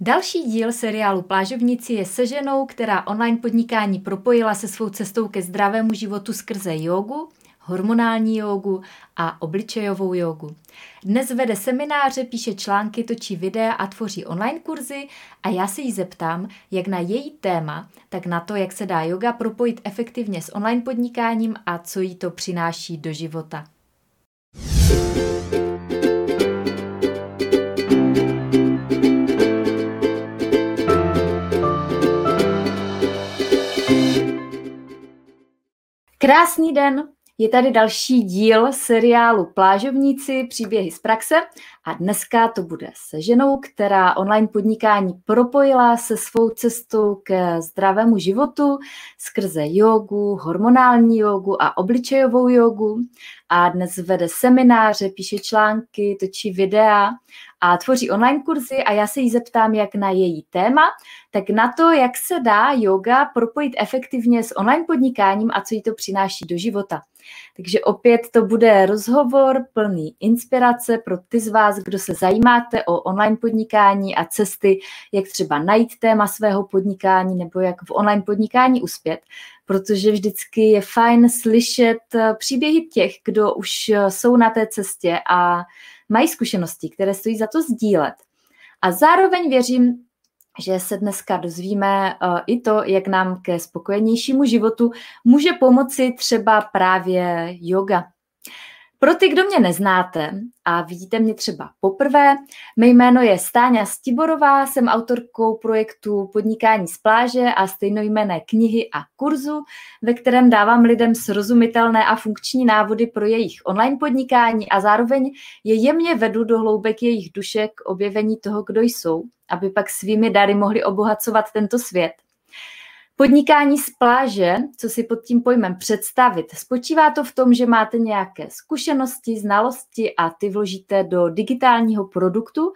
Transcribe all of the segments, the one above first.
Další díl seriálu Plážovníci je se ženou, která online podnikání propojila se svou cestou ke zdravému životu skrze jogu, hormonální jogu a obličejovou jogu. Dnes vede semináře, píše články, točí videa a tvoří online kurzy a já se jí zeptám, jak na její téma, tak na to, jak se dá yoga propojit efektivně s online podnikáním a co jí to přináší do života. Krásný den! Je tady další díl seriálu Plážovníci, příběhy z praxe. A dneska to bude se ženou, která online podnikání propojila se svou cestou ke zdravému životu skrze jogu, hormonální jogu a obličejovou jogu. A dnes vede semináře, píše články, točí videa a tvoří online kurzy a já se jí zeptám, jak na její téma, tak na to, jak se dá yoga propojit efektivně s online podnikáním a co jí to přináší do života. Takže opět to bude rozhovor plný inspirace pro ty z vás, kdo se zajímáte o online podnikání a cesty, jak třeba najít téma svého podnikání nebo jak v online podnikání uspět, protože vždycky je fajn slyšet příběhy těch, kdo už jsou na té cestě a mají zkušenosti, které stojí za to sdílet. A zároveň věřím, že se dneska dozvíme uh, i to, jak nám ke spokojenějšímu životu může pomoci třeba právě yoga. Pro ty, kdo mě neznáte a vidíte mě třeba poprvé, mé jméno je Stáňa Stiborová, jsem autorkou projektu Podnikání z pláže a stejnojmené knihy a kurzu, ve kterém dávám lidem srozumitelné a funkční návody pro jejich online podnikání a zároveň je jemně vedu do hloubek jejich duše k objevení toho, kdo jsou, aby pak svými dary mohli obohacovat tento svět. Podnikání z pláže, co si pod tím pojmem představit, spočívá to v tom, že máte nějaké zkušenosti, znalosti a ty vložíte do digitálního produktu,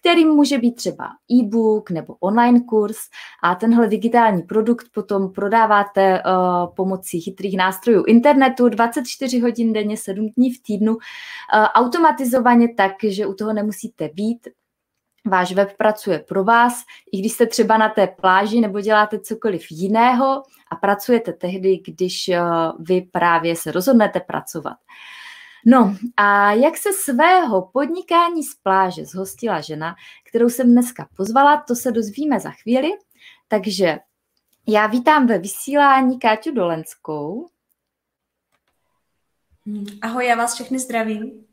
kterým může být třeba e-book nebo online kurz a tenhle digitální produkt potom prodáváte uh, pomocí chytrých nástrojů internetu 24 hodin denně, 7 dní v týdnu, uh, automatizovaně tak, že u toho nemusíte být, váš web pracuje pro vás, i když jste třeba na té pláži nebo děláte cokoliv jiného a pracujete tehdy, když eh, vy právě se rozhodnete pracovat. No a jak se svého podnikání z pláže zhostila žena, kterou jsem dneska pozvala, to se dozvíme za chvíli. Takže já vítám ve vysílání Káťu Dolenskou. Ahoj, já vás všechny zdravím.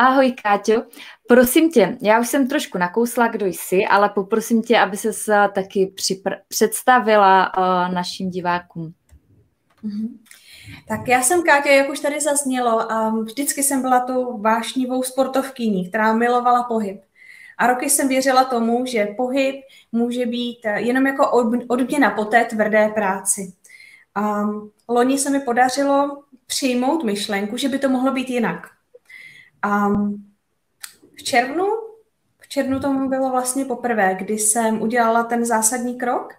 Ahoj Káťo, prosím tě, já už jsem trošku nakousla, kdo jsi, ale poprosím tě, aby se taky připr- představila uh, našim divákům. Mm-hmm. Tak já jsem Káťa, jak už tady zaznělo, a vždycky jsem byla tou vášnivou sportovkyní, která milovala pohyb. A roky jsem věřila tomu, že pohyb může být eh, jenom jako odměna po té tvrdé práci. A loni se mi podařilo přijmout myšlenku, že by to mohlo být jinak. A v červnu, v červnu tomu bylo vlastně poprvé, kdy jsem udělala ten zásadní krok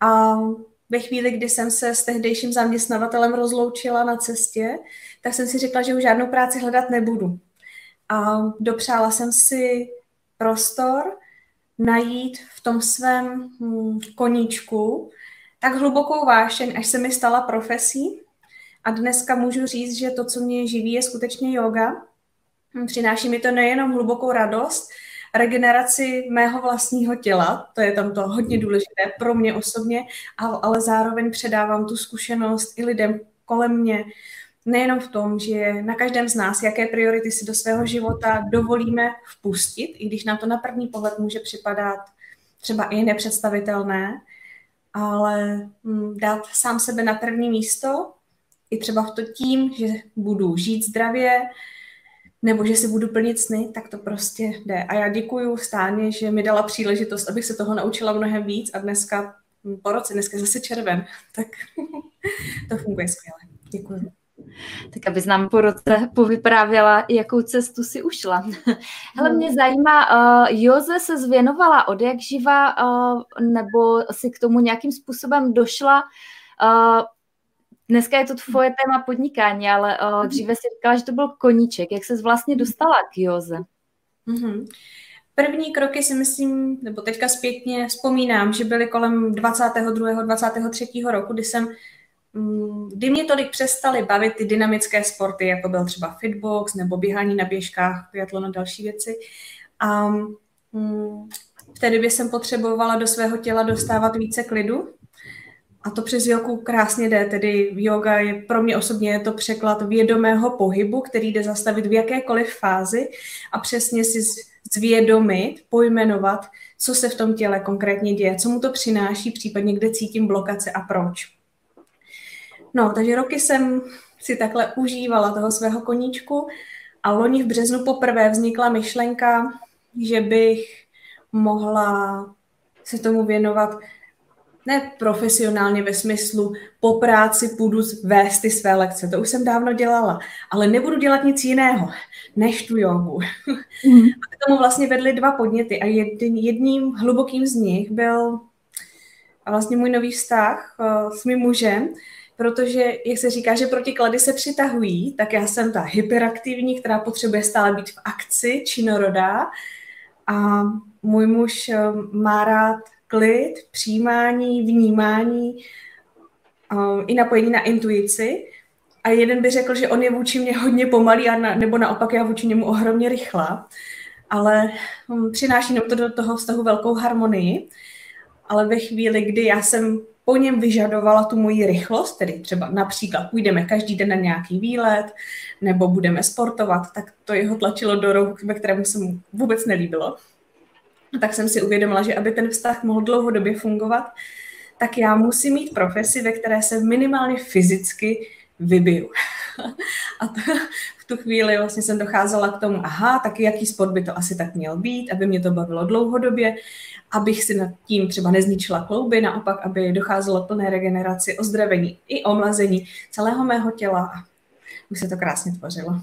a ve chvíli, kdy jsem se s tehdejším zaměstnavatelem rozloučila na cestě, tak jsem si řekla, že už žádnou práci hledat nebudu. A dopřála jsem si prostor najít v tom svém hm, koníčku tak hlubokou vášeň, až se mi stala profesí. A dneska můžu říct, že to, co mě živí, je skutečně yoga. Hm, přináší mi to nejenom hlubokou radost, regeneraci mého vlastního těla, to je tam to hodně důležité pro mě osobně, ale zároveň předávám tu zkušenost i lidem kolem mě, nejenom v tom, že na každém z nás, jaké priority si do svého života dovolíme vpustit, i když nám to na první pohled může připadat třeba i nepředstavitelné, ale hm, dát sám sebe na první místo, i třeba v to tím, že budu žít zdravě, nebo že si budu plnit sny, tak to prostě jde. A já děkuji stáně, že mi dala příležitost, abych se toho naučila mnohem víc a dneska po roce, dneska zase červen, tak to funguje skvěle. Děkuji. Tak abys nám po roce povyprávěla, jakou cestu si ušla. Hele, mě zajímá, uh, Joze se zvěnovala od jak živa, uh, nebo si k tomu nějakým způsobem došla uh, Dneska je to tvoje téma podnikání, ale uh, dříve si říkala, že to byl koníček. Jak se vlastně dostala k Joze? Mm-hmm. První kroky si myslím, nebo teďka zpětně vzpomínám, že byly kolem 22. 23. roku, kdy jsem mm, kdy mě tolik přestaly bavit ty dynamické sporty, jako byl třeba fitbox nebo běhání na běžkách, biatlon a další věci. A mm, v té době jsem potřebovala do svého těla dostávat více klidu, a to přes jogu krásně jde, tedy yoga je pro mě osobně je to překlad vědomého pohybu, který jde zastavit v jakékoliv fázi a přesně si zvědomit, pojmenovat, co se v tom těle konkrétně děje, co mu to přináší, případně kde cítím blokace a proč. No, takže roky jsem si takhle užívala toho svého koníčku a loni v březnu poprvé vznikla myšlenka, že bych mohla se tomu věnovat ne profesionálně ve smyslu po práci půjdu vést ty své lekce, to už jsem dávno dělala, ale nebudu dělat nic jiného než tu jogu. Mm. A k tomu vlastně vedly dva podněty a jedním hlubokým z nich byl vlastně můj nový vztah uh, s mým mužem, protože, jak se říká, že protiklady se přitahují, tak já jsem ta hyperaktivní, která potřebuje stále být v akci, činorodá a můj muž uh, má rád klid, přijímání, vnímání um, i napojení na intuici. A jeden by řekl, že on je vůči mě hodně pomalý, a na, nebo naopak já vůči němu ohromně rychlá. Ale um, přináší nám to do toho vztahu velkou harmonii. Ale ve chvíli, kdy já jsem po něm vyžadovala tu moji rychlost, tedy třeba například půjdeme každý den na nějaký výlet, nebo budeme sportovat, tak to jeho tlačilo do rohu, ve kterému se mu vůbec nelíbilo tak jsem si uvědomila, že aby ten vztah mohl dlouhodobě fungovat, tak já musím mít profesi, ve které se minimálně fyzicky vybiju. A to, v tu chvíli vlastně jsem docházela k tomu, aha, tak jaký sport by to asi tak měl být, aby mě to bavilo dlouhodobě, abych si nad tím třeba nezničila klouby, naopak, aby docházelo k plné regeneraci, ozdravení i omlazení celého mého těla. Už se to krásně tvořilo.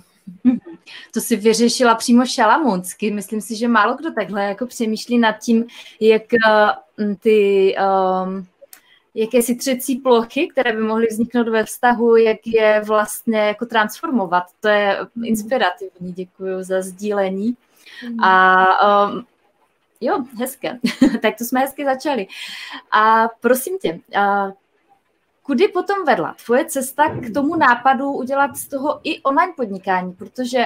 To si vyřešila přímo šalamunsky. Myslím si, že málo kdo takhle jako přemýšlí nad tím, jak uh, ty um, jakési třecí plochy, které by mohly vzniknout ve vztahu, jak je vlastně jako transformovat. To je inspirativní. Děkuji za sdílení. Mm. A um, jo, hezké. tak to jsme hezky začali. A prosím tě, uh, kudy potom vedla tvoje cesta k tomu nápadu udělat z toho i online podnikání, protože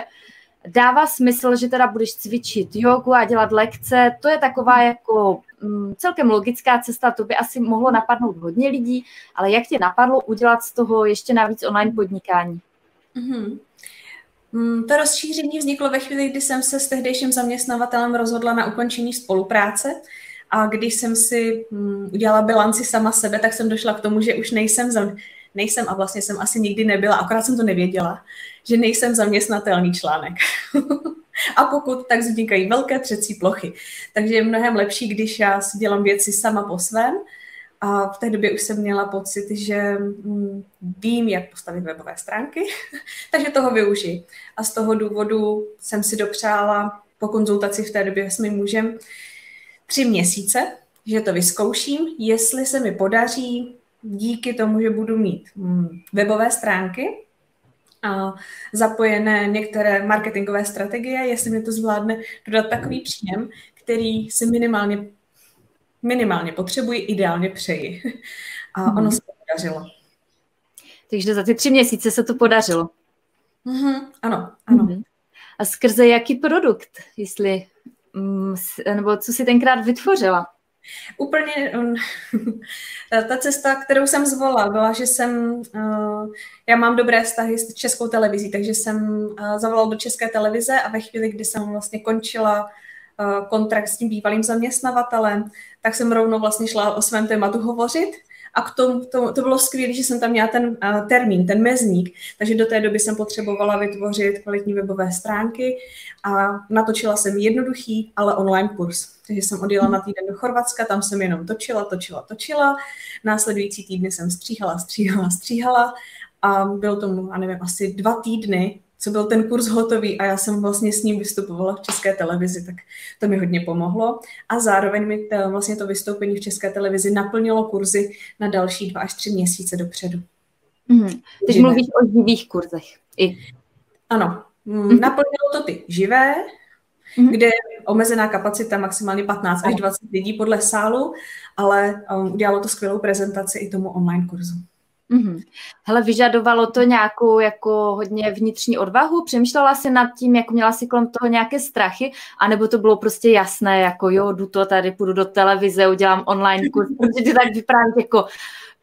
dává smysl, že teda budeš cvičit jogu a dělat lekce, to je taková jako mm, celkem logická cesta, to by asi mohlo napadnout hodně lidí, ale jak tě napadlo udělat z toho ještě navíc online podnikání? Mm-hmm. To rozšíření vzniklo ve chvíli, kdy jsem se s tehdejším zaměstnavatelem rozhodla na ukončení spolupráce a když jsem si um, udělala bilanci sama sebe, tak jsem došla k tomu, že už nejsem, za, nejsem a vlastně jsem asi nikdy nebyla, akorát jsem to nevěděla, že nejsem zaměstnatelný článek. a pokud, tak vznikají velké třecí plochy. Takže je mnohem lepší, když já si dělám věci sama po svém, a v té době už jsem měla pocit, že mm, vím, jak postavit webové stránky, takže toho využiji. A z toho důvodu jsem si dopřála po konzultaci v té době s mým mužem, tři měsíce, že to vyzkouším, jestli se mi podaří díky tomu, že budu mít mm, webové stránky a zapojené některé marketingové strategie, jestli mi to zvládne dodat takový příjem, který si minimálně, minimálně potřebuji, ideálně přeji. A ono mm-hmm. se to podařilo. Takže za ty tři měsíce se to podařilo. Mm-hmm, ano, ano. Mm-hmm. A skrze jaký produkt, jestli nebo co si tenkrát vytvořila? Úplně um, ta cesta, kterou jsem zvolila, byla, že jsem, uh, já mám dobré vztahy s českou televizí, takže jsem uh, zavolala do české televize a ve chvíli, kdy jsem vlastně končila uh, kontrakt s tím bývalým zaměstnavatelem, tak jsem rovnou vlastně šla o svém tématu hovořit a k tomu, to, to bylo skvělé, že jsem tam měla ten uh, termín, ten mezník, takže do té doby jsem potřebovala vytvořit kvalitní webové stránky a natočila jsem jednoduchý, ale online kurz. Takže jsem odjela na týden do Chorvatska, tam jsem jenom točila, točila, točila. Následující týdny jsem stříhala, stříhala, stříhala a bylo tomu, a nevím, asi dva týdny, co byl ten kurz hotový a já jsem vlastně s ním vystupovala v české televizi, tak to mi hodně pomohlo. A zároveň mi to, vlastně to vystoupení v české televizi naplnilo kurzy na další dva až tři měsíce dopředu. Mm-hmm. Teď mluvíš o živých kurzech. I. Ano, mm-hmm. naplnilo to ty živé, mm-hmm. kde omezená kapacita, maximálně 15 až 20 lidí podle sálu, ale um, udělalo to skvělou prezentaci i tomu online kurzu. Mm-hmm. Hele, vyžadovalo to nějakou jako hodně vnitřní odvahu? Přemýšlela jsi nad tím, jako měla si kolem toho nějaké strachy? A nebo to bylo prostě jasné, jako jo, jdu to tady, půjdu do televize, udělám online kurz, protože ty tak vyprávíš jako,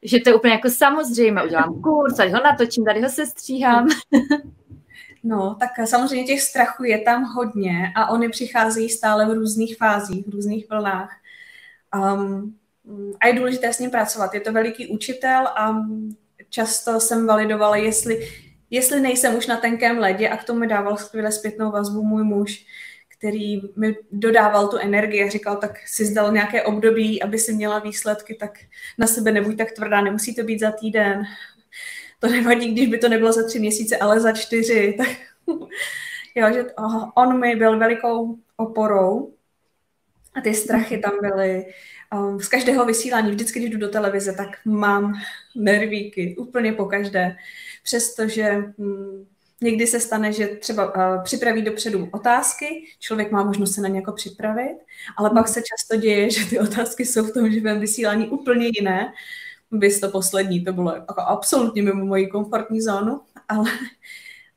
že to je úplně jako samozřejmé, udělám kurz, ať ho natočím, tady ho sestříhám. No, tak samozřejmě těch strachů je tam hodně a oni přicházejí stále v různých fázích, v různých vlnách. Um, a je důležité s ním pracovat. Je to veliký učitel a často jsem validovala, jestli, jestli nejsem už na tenkém ledě a k tomu dával skvěle zpětnou vazbu můj muž, který mi dodával tu energii a říkal, tak si zdal nějaké období, aby si měla výsledky, tak na sebe nebuď tak tvrdá, nemusí to být za týden, to nevadí, když by to nebylo za tři měsíce, ale za čtyři. Tak, jo, že on mi byl velikou oporou a ty strachy tam byly. Um, z každého vysílání, vždycky, když jdu do televize, tak mám nervíky, úplně po každé. Přestože hm, někdy se stane, že třeba uh, připraví dopředu otázky, člověk má možnost se na ně jako připravit, ale pak se často děje, že ty otázky jsou v tom živém vysílání úplně jiné Vys to poslední, to bylo jako absolutně mimo moji komfortní zónu, ale,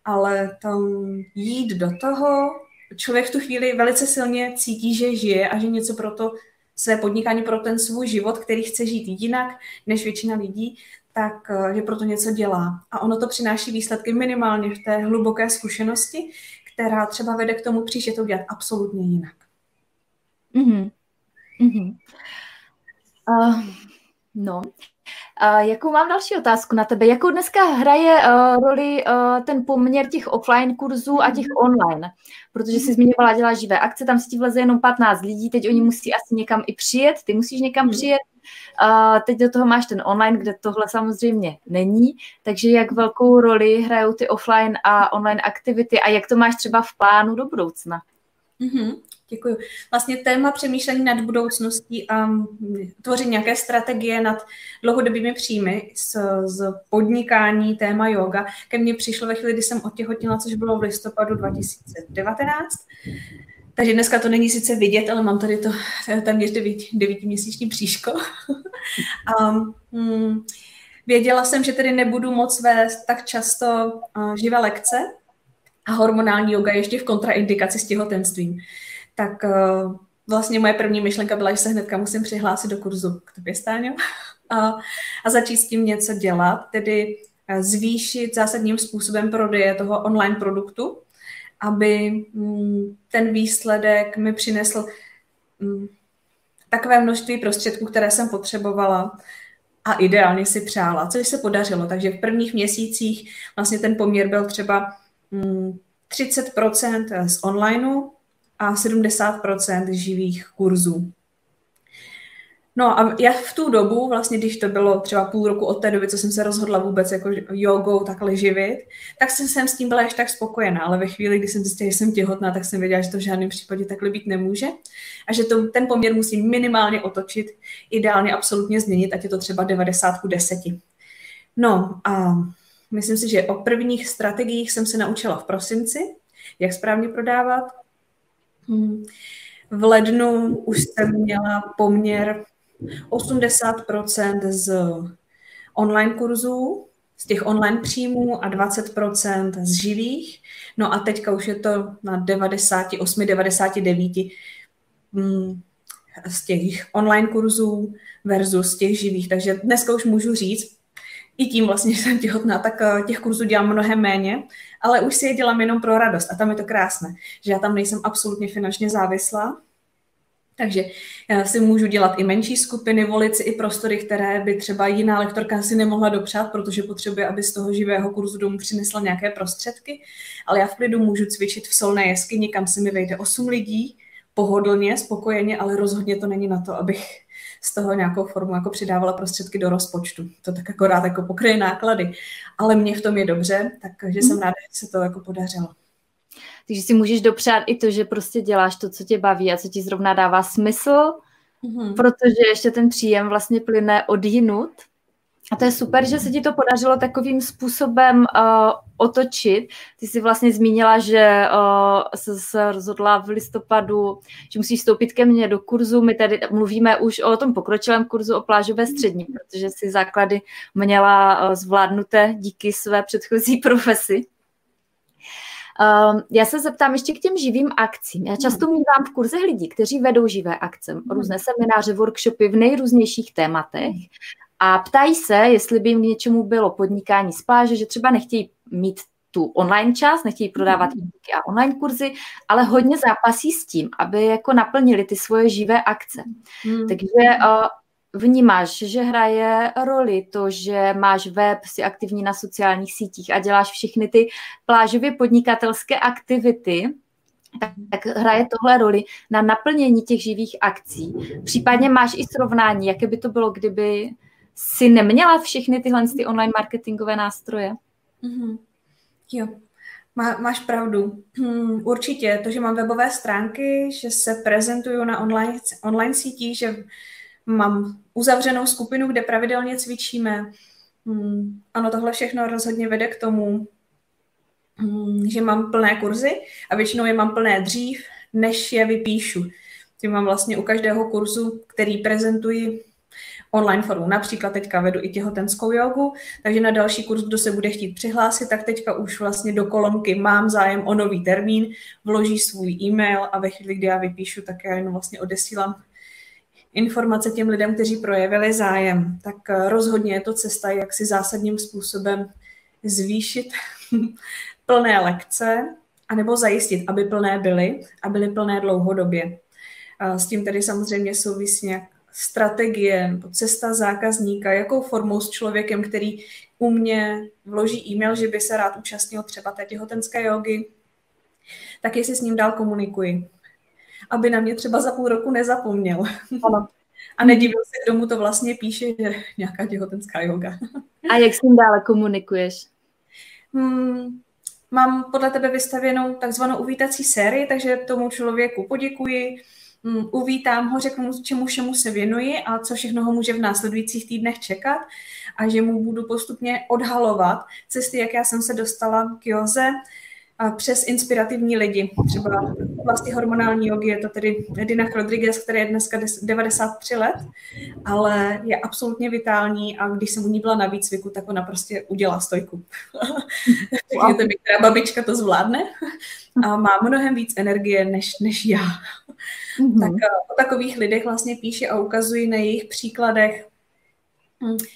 ale tam jít do toho, člověk v tu chvíli velice silně cítí, že žije a že něco pro to své podnikání, pro ten svůj život, který chce žít jinak než většina lidí, tak eh, že proto něco dělá. A ono to přináší výsledky minimálně v té hluboké zkušenosti, která třeba vede k tomu příště to udělat absolutně jinak. Mm-hmm. Mm-hmm. Uh, no, Uh, jakou mám další otázku na tebe? Jakou dneska hraje uh, roli uh, ten poměr těch offline kurzů a těch online? Protože jsi zmiňovala, dělá živé akce, tam si ti vleze jenom 15 lidí, teď oni musí asi někam i přijet, ty musíš někam hmm. přijet. Uh, teď do toho máš ten online, kde tohle samozřejmě není, takže jak velkou roli hrajou ty offline a online aktivity a jak to máš třeba v plánu do budoucna? Mm-hmm. Děkuji. Vlastně téma přemýšlení nad budoucností a tvořit nějaké strategie nad dlouhodobými příjmy z, z podnikání téma yoga ke mně přišlo ve chvíli, kdy jsem otěhotnila, což bylo v listopadu 2019. Takže dneska to není sice vidět, ale mám tady to téměř devět, devítiměsíční příško. a, hm, věděla jsem, že tedy nebudu moc vést tak často uh, živé lekce a hormonální yoga ještě v kontraindikaci s těhotenstvím tak uh, vlastně moje první myšlenka byla, že se hnedka musím přihlásit do kurzu k tobě, Stáňo, a, a začít s tím něco dělat, tedy eh, zvýšit zásadním způsobem prodeje toho online produktu, aby mm, ten výsledek mi přinesl mm, takové množství prostředků, které jsem potřebovala a ideálně si přála, což se podařilo. Takže v prvních měsících vlastně ten poměr byl třeba 30% mm, z onlineu, a 70% živých kurzů. No a já v tu dobu, vlastně když to bylo třeba půl roku od té doby, co jsem se rozhodla vůbec jako jogou takhle živit, tak jsem, jsem s tím byla ještě tak spokojená, ale ve chvíli, kdy jsem zjistila, že jsem těhotná, tak jsem věděla, že to v žádném případě takhle být nemůže a že to, ten poměr musím minimálně otočit, ideálně absolutně změnit, ať je to třeba 90 ku 10. No a myslím si, že o prvních strategiích jsem se naučila v prosinci, jak správně prodávat, V lednu už jsem měla poměr 80% z online kurzů, z těch online příjmů a 20% z živých. No a teďka už je to na 98, 99 hmm, z těch online kurzů versus těch živých. Takže dneska už můžu říct, i tím vlastně, jsem těhotná, tak eh, těch kurzů dělám mnohem méně, ale už si je dělám jenom pro radost a tam je to krásné, že já tam nejsem absolutně finančně závislá, takže já si můžu dělat i menší skupiny, volit si i prostory, které by třeba jiná lektorka si nemohla dopřát, protože potřebuje, aby z toho živého kurzu domů přinesla nějaké prostředky. Ale já v klidu můžu cvičit v solné jeskyni, kam se mi vejde 8 lidí, pohodlně, spokojeně, ale rozhodně to není na to, abych z toho nějakou formu jako přidávala prostředky do rozpočtu. To tak akorát jako pokryje náklady. Ale mě v tom je dobře, takže jsem mhm. ráda, že se to jako podařilo. Takže si můžeš dopřát i to, že prostě děláš to, co tě baví a co ti zrovna dává smysl, mm-hmm. protože ještě ten příjem vlastně plyne od jinut A to je super, že se ti to podařilo takovým způsobem uh, otočit. Ty jsi vlastně zmínila, že uh, se, se rozhodla v listopadu, že musíš vstoupit ke mně do kurzu. My tady mluvíme už o tom pokročilém kurzu o plážové střední, protože si základy měla uh, zvládnuté díky své předchozí profesi. Um, já se zeptám ještě k těm živým akcím. Já často hmm. mývám v kurzech lidí, kteří vedou živé akce, různé semináře, workshopy v nejrůznějších tématech a ptají se, jestli by jim k něčemu bylo podnikání z pláže, že třeba nechtějí mít tu online část, nechtějí prodávat mm. a online kurzy, ale hodně zápasí s tím, aby jako naplnili ty svoje živé akce. Mm. Takže uh, vnímáš, že hraje roli to, že máš web, jsi aktivní na sociálních sítích a děláš všechny ty plážově podnikatelské aktivity, tak, tak hraje tohle roli na naplnění těch živých akcí. Případně máš i srovnání, jaké by to bylo, kdyby si neměla všechny tyhle ty online marketingové nástroje? Mm-hmm. Jo, Má, máš pravdu. Hmm, určitě to, že mám webové stránky, že se prezentuju na online, online sítích, že mám uzavřenou skupinu, kde pravidelně cvičíme. Hmm, ano, tohle všechno rozhodně vede k tomu, hmm, že mám plné kurzy a většinou je mám plné dřív, než je vypíšu. Tím mám vlastně u každého kurzu, který prezentuji online formu. Například teďka vedu i těhotenskou jogu, takže na další kurz, kdo se bude chtít přihlásit, tak teďka už vlastně do kolonky mám zájem o nový termín, vloží svůj e-mail a ve chvíli, kdy já vypíšu, tak já jenom vlastně odesílám informace těm lidem, kteří projevili zájem. Tak eh, rozhodně je to cesta, jak si zásadním způsobem zvýšit plné lekce, anebo zajistit, aby plné byly a byly plné dlouhodobě. S tím tedy samozřejmě souvisí nějak strategie nebo cesta zákazníka, jakou formou s člověkem, který u mě vloží e-mail, že by se rád účastnil třeba té těhotenské jogy, tak jestli s ním dál komunikuji. Aby na mě třeba za půl roku nezapomněl. Ano. A nedivil se, kdo mu to vlastně píše, že nějaká těhotenská yoga. A jak s ním dále komunikuješ? Hmm, mám podle tebe vystavěnou takzvanou uvítací sérii, takže tomu člověku poděkuji, uvítám ho, řeknu mu, čemu všemu se věnuji a co všechno ho může v následujících týdnech čekat a že mu budu postupně odhalovat cesty, jak já jsem se dostala k joze, přes inspirativní lidi. Třeba vlastně hormonální jogi je to tedy Dina Rodriguez, který je dneska 93 let, ale je absolutně vitální a když jsem u ní byla na výcviku, tak ona prostě udělá stojku. Řekněte mi, která babička to zvládne a má mnohem víc energie než, než já. Mm-hmm. Tak o takových lidech vlastně píše a ukazují na jejich příkladech,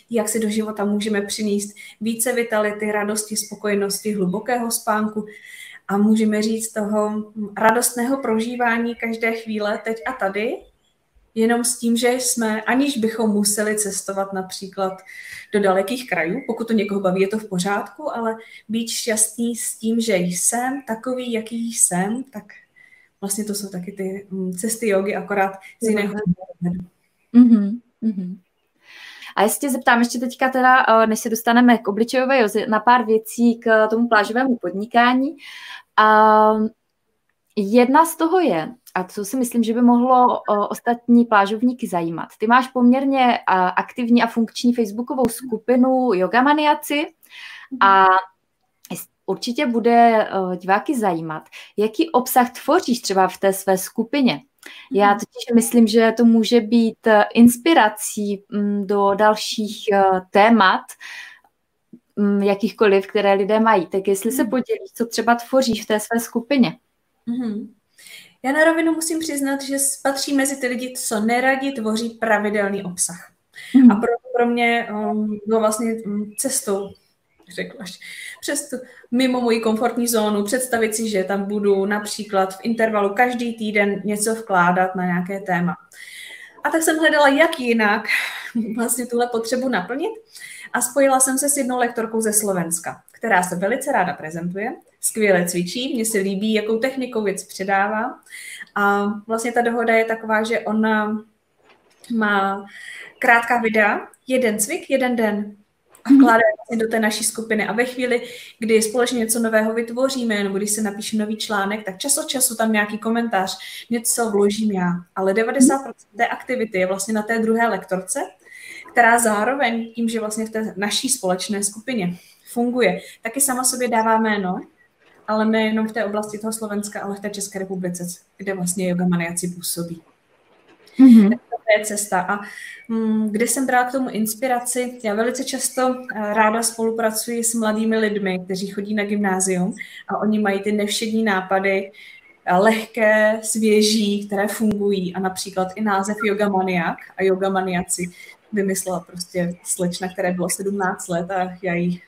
jak si do života můžeme přinést více vitality, radosti, spokojenosti, hlubokého spánku a můžeme říct toho radostného prožívání každé chvíle teď a tady, jenom s tím, že jsme, aniž bychom museli cestovat například do dalekých krajů, pokud to někoho baví, je to v pořádku, ale být šťastný s tím, že jsem takový, jaký jsem, tak vlastně to jsou taky ty mm, cesty jogy, akorát z jiného mm-hmm. mm-hmm. A jestli zeptám ještě teďka teda, eh, než se dostaneme k obličejové joze, na pár věcí k tomu plážovému podnikání. A jedna z toho je, a co si myslím, že by mohlo o, ostatní plážovníky zajímat. Ty máš poměrně aktivní a funkční facebookovou skupinu Yoga Maniaci a určitě bude diváky zajímat, jaký obsah tvoříš třeba v té své skupině. Já mhm. totiž myslím, že to může být e, inspirací mm, do dalších e, témat, mm, jakýchkoliv, které lidé mají. Tak jestli se mhm. podělíš, co třeba tvoříš v té své skupině. Mm-hmm. Já na rovinu musím přiznat, že patří mezi ty lidi, co neradi tvoří pravidelný obsah. Mm. A pro, pro mě um, bylo vlastně um, cestou, řekla, přes tu, mimo moji komfortní zónu, představit si, že tam budu například v intervalu každý týden něco vkládat na nějaké téma. A tak jsem hledala, jak jinak vlastně tuhle potřebu naplnit a spojila jsem se s jednou lektorkou ze Slovenska, která se velice ráda prezentuje, skvěle cvičí, mně se líbí, jakou technikou věc předává. A vlastně ta dohoda je taková, že ona má krátká videa, jeden cvik, jeden den. Vkládá do té naší skupiny. A ve chvíli, kdy společně něco nového vytvoříme, nebo když se napíše nový článek, tak čas od času tam nějaký komentář, něco vložím já. Ale 90% té aktivity je vlastně na té druhé lektorce, která zároveň tím, že vlastně v té naší společné skupině funguje, taky sama sobě dává jméno, ale nejenom v té oblasti toho Slovenska, ale v té České republice, kde vlastně yoga maniaci působí. Mm-hmm. To je cesta. A mm, kde jsem brala k tomu inspiraci? Já velice často eh, ráda spolupracuji s mladými lidmi, kteří chodí na gymnázium a oni mají ty nevšední nápady, eh, lehké, svěží, které fungují a například i název Yoga Maniak a Yoga Maniaci vymyslela prostě slečna, které bylo 17 let a já jí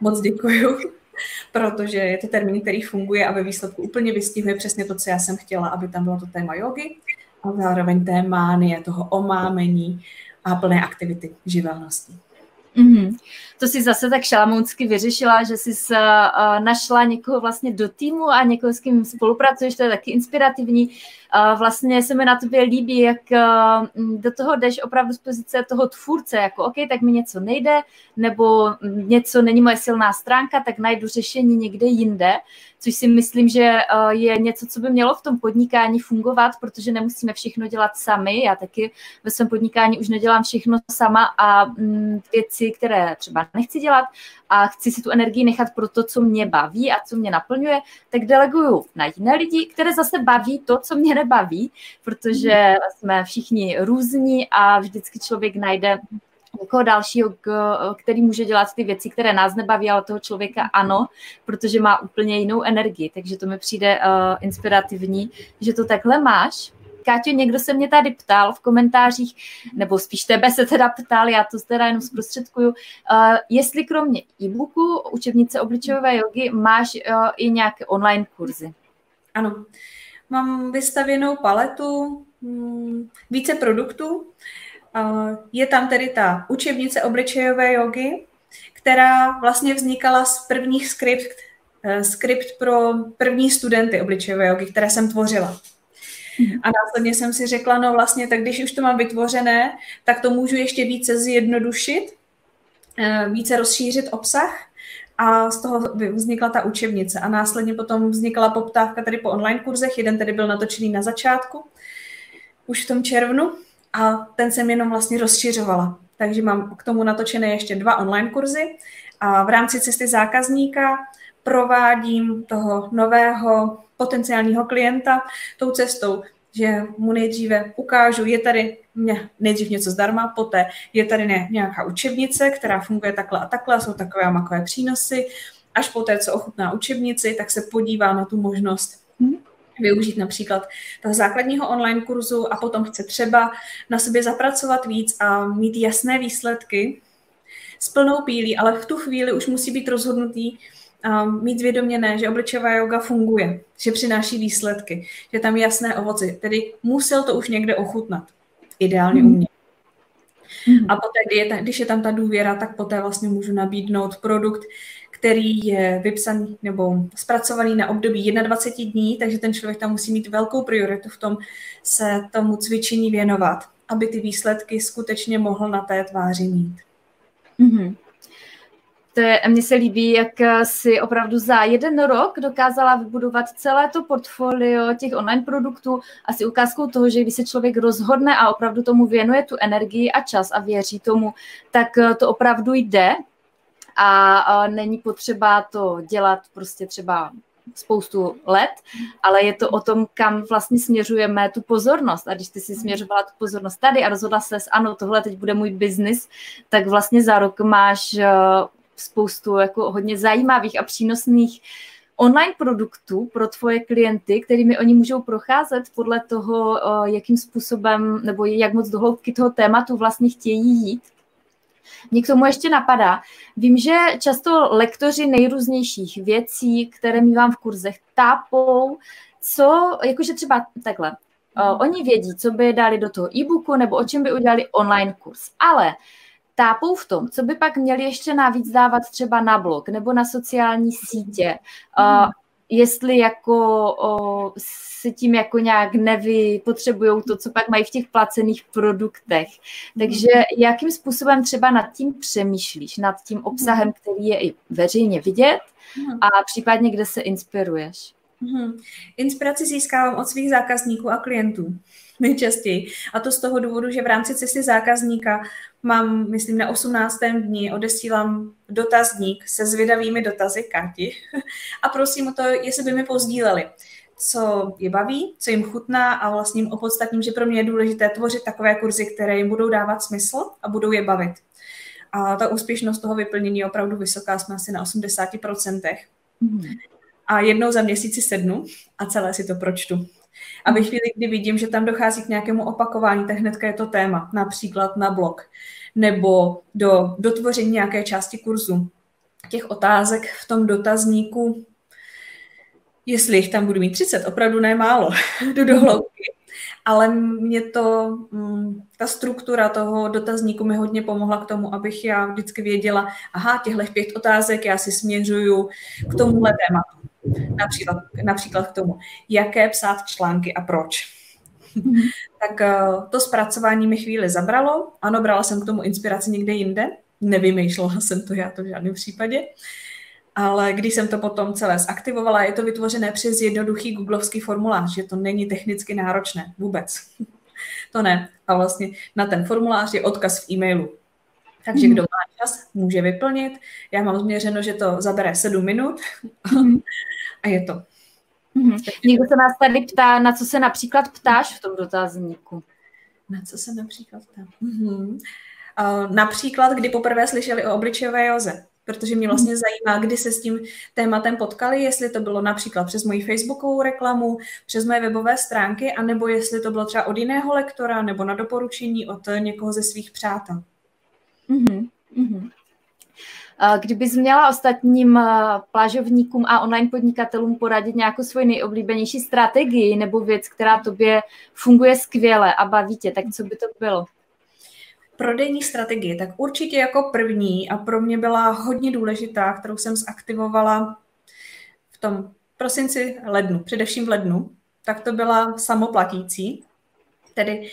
moc děkuju, protože je to termín, který funguje a ve výsledku úplně vystihuje přesně to, co já jsem chtěla, aby tam bylo to téma jogy a zároveň té mánie, toho omámení a plné aktivity živelnosti. Mm-hmm. To si zase tak šalamounsky vyřešila, že jsi uh, našla někoho vlastně do týmu a někoho, s kým spolupracuješ, to je taky inspirativní. Vlastně se mi na tobě líbí, jak uh, do toho jdeš opravdu z pozice toho tvůrce, jako OK, tak mi něco nejde, nebo něco není moje silná stránka, tak najdu řešení někde jinde, což si myslím, že uh, je něco, co by mělo v tom podnikání fungovat, protože nemusíme všechno dělat sami. Já taky ve svém podnikání už nedělám všechno sama a věci, které třeba nechci dělat a chci si tu energii nechat pro to, co mě baví a co mě naplňuje, tak deleguju na jiné lidi, které zase baví to, co mě nebaví, protože jsme všichni různí a vždycky člověk najde někoho dalšího, který může dělat ty věci, které nás nebaví, ale toho člověka ano, protože má úplně jinou energii. Takže to mi přijde uh, inspirativní, že to takhle máš. Káťo, někdo se mě tady ptal v komentářích, nebo spíš tebe se teda ptal, já to teda jenom zprostředkuju, uh, jestli kromě e-booku, učebnice obličejové jogy, máš uh, i nějaké online kurzy. Ano, mám vystavěnou paletu hm, více produktů. Je tam tedy ta učebnice obličejové jogy, která vlastně vznikala z prvních skript, skript pro první studenty obličejové jogy, které jsem tvořila. A následně jsem si řekla, no vlastně, tak když už to mám vytvořené, tak to můžu ještě více zjednodušit, eh, více rozšířit obsah a z toho vznikla ta učebnice. A následně potom vznikla poptávka tady po online kurzech, jeden tedy byl natočený na začátku, už v tom červnu, a ten jsem jenom vlastně rozšiřovala. Takže mám k tomu natočené ještě dva online kurzy a v rámci cesty zákazníka provádím toho nového potenciálního klienta tou cestou, že mu nejdříve ukážu, je tady nejdřív něco zdarma, poté je tady nějaká učebnice, která funguje takhle a takhle, jsou takové a makové přínosy. Až poté, co ochutná učebnici, tak se podívá na tu možnost využít například toho základního online kurzu a potom chce třeba na sobě zapracovat víc a mít jasné výsledky s plnou pílí, ale v tu chvíli už musí být rozhodnutý, mít zvědoměné, že obličová yoga funguje, že přináší výsledky, že tam je jasné ovoce. Tedy musel to už někde ochutnat. Ideálně mm. u mě. Mm. A poté, kdy je, když je tam ta důvěra, tak poté vlastně můžu nabídnout produkt, který je vypsaný nebo zpracovaný na období 21 dní, takže ten člověk tam musí mít velkou prioritu v tom se tomu cvičení věnovat, aby ty výsledky skutečně mohl na té tváři mít. Mm-hmm. To je, mně se líbí, jak eh, si opravdu za jeden rok dokázala vybudovat celé to portfolio těch online produktů asi ukázkou toho, že když se člověk rozhodne a opravdu tomu věnuje tu energii a čas a věří tomu, tak eh, to opravdu jde a, není potřeba to dělat prostě třeba spoustu let, ale je to o tom, kam vlastně směřujeme tu pozornost. A když ty si směřovala tu pozornost tady a rozhodla se, ano, tohle teď bude můj biznis, tak vlastně za rok máš eh, spoustu jako hodně zajímavých a přínosných online produktů pro tvoje klienty, kterými oni můžou procházet podle toho, jakým způsobem nebo jak moc do hloubky toho tématu vlastně chtějí jít. Mě k tomu ještě napadá. Vím, že často lektoři nejrůznějších věcí, které mývám v kurzech, tápou, co, jakože třeba takhle, uh, oni vědí, co by dali do toho e-booku nebo o čem by udělali online kurz, ale tápou v tom, co by pak měli ještě navíc dávat třeba na blog nebo na sociální sítě. Uh, jestli jako o, si tím jako nějak nevy potřebují to, co pak mají v těch placených produktech. Takže jakým způsobem třeba nad tím přemýšlíš, nad tím obsahem, který je i veřejně vidět a případně kde se inspiruješ? Hmm. Inspiraci získávám od svých zákazníků a klientů. nejčastěji. A to z toho důvodu, že v rámci cesty zákazníka mám, myslím, na 18. dní odesílám dotazník se zvědavými dotazy Kati a prosím o to, jestli by mi pozdíleli co je baví, co jim chutná a vlastně jim opodstatním, že pro mě je důležité tvořit takové kurzy, které jim budou dávat smysl a budou je bavit. A ta úspěšnost toho vyplnění je opravdu vysoká, jsme asi na 80%. Mm-hmm. A jednou za měsíc si sednu a celé si to pročtu. A ve chvíli, kdy vidím, že tam dochází k nějakému opakování, tak hnedka je to téma, například na blog nebo do dotvoření nějaké části kurzu. Těch otázek v tom dotazníku, jestli jich tam budu mít 30, opravdu ne málo, jdu do hloubky. Ale mě to, mm, ta struktura toho dotazníku mi hodně pomohla k tomu, abych já vždycky věděla, aha, těchto pět otázek já si směřuju k tomuhle tématu. Například, například k tomu, jaké psát články a proč. Mm-hmm. tak eh, to zpracování mi chvíli zabralo. Ano, brala jsem k tomu inspiraci někde jinde. Nevymýšlela jsem to já to v žádném případě. Ale když jsem to potom celé zaktivovala, je to vytvořené přes jednoduchý googlovský formulář, že to není technicky náročné vůbec. to ne. A vlastně na ten formulář je odkaz v e-mailu. Takže kdo má čas, může vyplnit. Já mám změřeno, že to zabere 7 minut mhm. a je to. Mm-hmm. Někdo se nás tady ptá, na co se například ptáš v tom dotazníku. Na co se například ptám? Mm-hmm. Uh, například, kdy poprvé slyšeli o obličejové joze, protože mě vlastně mhm. zajímá, kdy se s tím tématem potkali, jestli to bylo například přes moji facebookovou reklamu, přes moje webové stránky, anebo jestli to bylo třeba od jiného lektora, nebo na doporučení od někoho ze svých přátel. Mm-hmm. Mm-hmm. Kdybys měla ostatním plážovníkům a online podnikatelům poradit nějakou svoji nejoblíbenější strategii nebo věc, která tobě funguje skvěle a baví tě, tak co by to bylo? Prodejní strategie, tak určitě jako první a pro mě byla hodně důležitá, kterou jsem zaktivovala v tom prosinci, lednu, především v lednu, tak to byla samoplatící. Tedy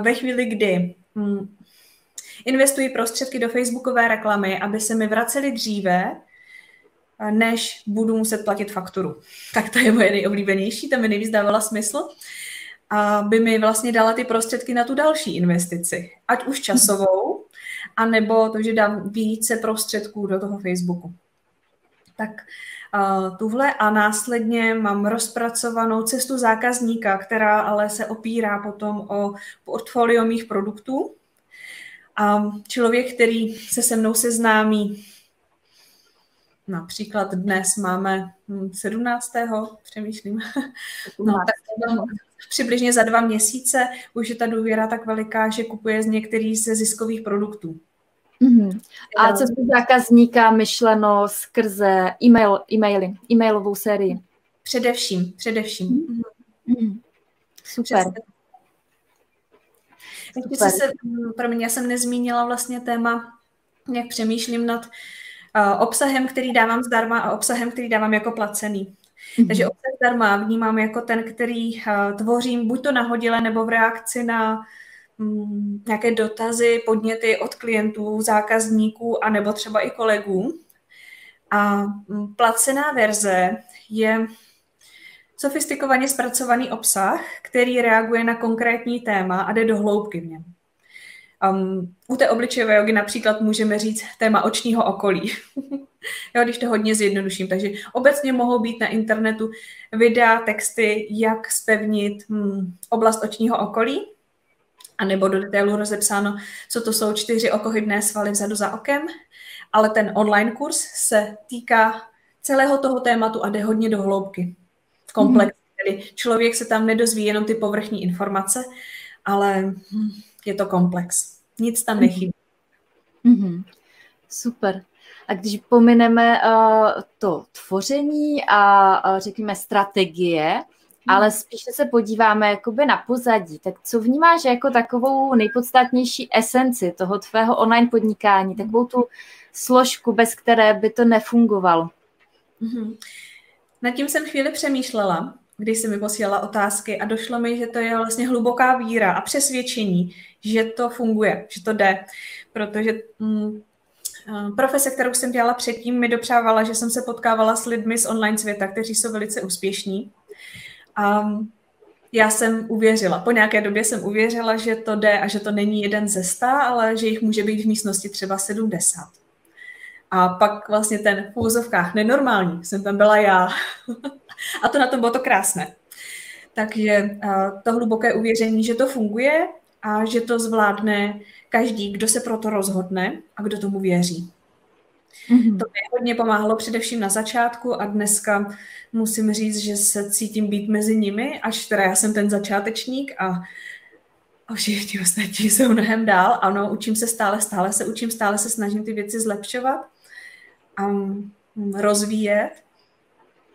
ve chvíli, kdy hm, Investuji prostředky do facebookové reklamy, aby se mi vracely dříve, než budu muset platit fakturu. Tak to je moje nejoblíbenější, to mi nejvíc dávala smysl, aby mi vlastně dala ty prostředky na tu další investici, ať už časovou, anebo to, že dám více prostředků do toho Facebooku. Tak uh, tuhle a následně mám rozpracovanou cestu zákazníka, která ale se opírá potom o portfolio mých produktů, a člověk, který se se mnou seznámí, například dnes máme 17. Hm, přemýšlím, no, tak přibližně za dva měsíce už je ta důvěra tak veliká, že kupuje z některých ze ziskových produktů. Mm-hmm. A co se zákazníka myšleno skrze e-mail, e-maily, e-mailovou sérii? Především, především. Mm-hmm. Super. Přesně ještě se, pro mě jsem nezmínila vlastně téma, jak přemýšlím nad uh, obsahem, který dávám zdarma a obsahem, který dávám jako placený. Mm-hmm. Takže obsah zdarma vnímám jako ten, který uh, tvořím buď to nahodile nebo v reakci na um, nějaké dotazy, podněty od klientů, zákazníků a nebo třeba i kolegů. A um, placená verze je sofistikovaně zpracovaný obsah, který reaguje na konkrétní téma a jde do hloubky v něm. Um, u té obličejové jogy například můžeme říct téma očního okolí. jo, když to hodně zjednoduším. Takže obecně mohou být na internetu videa, texty, jak spevnit hm, oblast očního okolí, a nebo do detailu rozepsáno, co to jsou čtyři okohybné svaly vzadu za okem, ale ten online kurz se týká celého toho tématu a jde hodně do hloubky komplex. Mm-hmm. Tedy člověk se tam nedozví jenom ty povrchní informace, ale je to komplex. Nic tam mhm. nechybí. Mm-hmm. Super. A když pomineme uh, to tvoření a uh, řekněme strategie, mm. ale spíše se podíváme jakoby na pozadí, tak co vnímáš jako takovou nejpodstatnější esenci toho tvého online podnikání, takovou tu složku, bez které by to nefungovalo? Mm-hmm. Nad tím jsem chvíli přemýšlela, když jsem mi posílala otázky a došlo mi, že to je vlastně hluboká víra a přesvědčení, že to funguje, že to jde, protože mm, eh, profese, kterou jsem dělala předtím, mi dopřávala, že jsem se potkávala s lidmi z online světa, kteří jsou velice úspěšní. A já jsem uvěřila. Po nějaké době jsem uvěřila, že to jde a že to není jeden ze sta, ale že jich může být v místnosti třeba 70. A pak vlastně ten v úzovkách nenormální jsem tam byla já. a to na tom bylo to krásné. Takže to hluboké uvěření, že to funguje a že to zvládne každý, kdo se pro to rozhodne a kdo tomu věří. Mm-hmm. To mi hodně pomáhalo především na začátku a dneska musím říct, že se cítím být mezi nimi, až teda já jsem ten začátečník a, a všichni ostatní jsou mnohem dál. Ano, učím se stále, stále se učím, stále se snažím ty věci zlepšovat rozvíjet,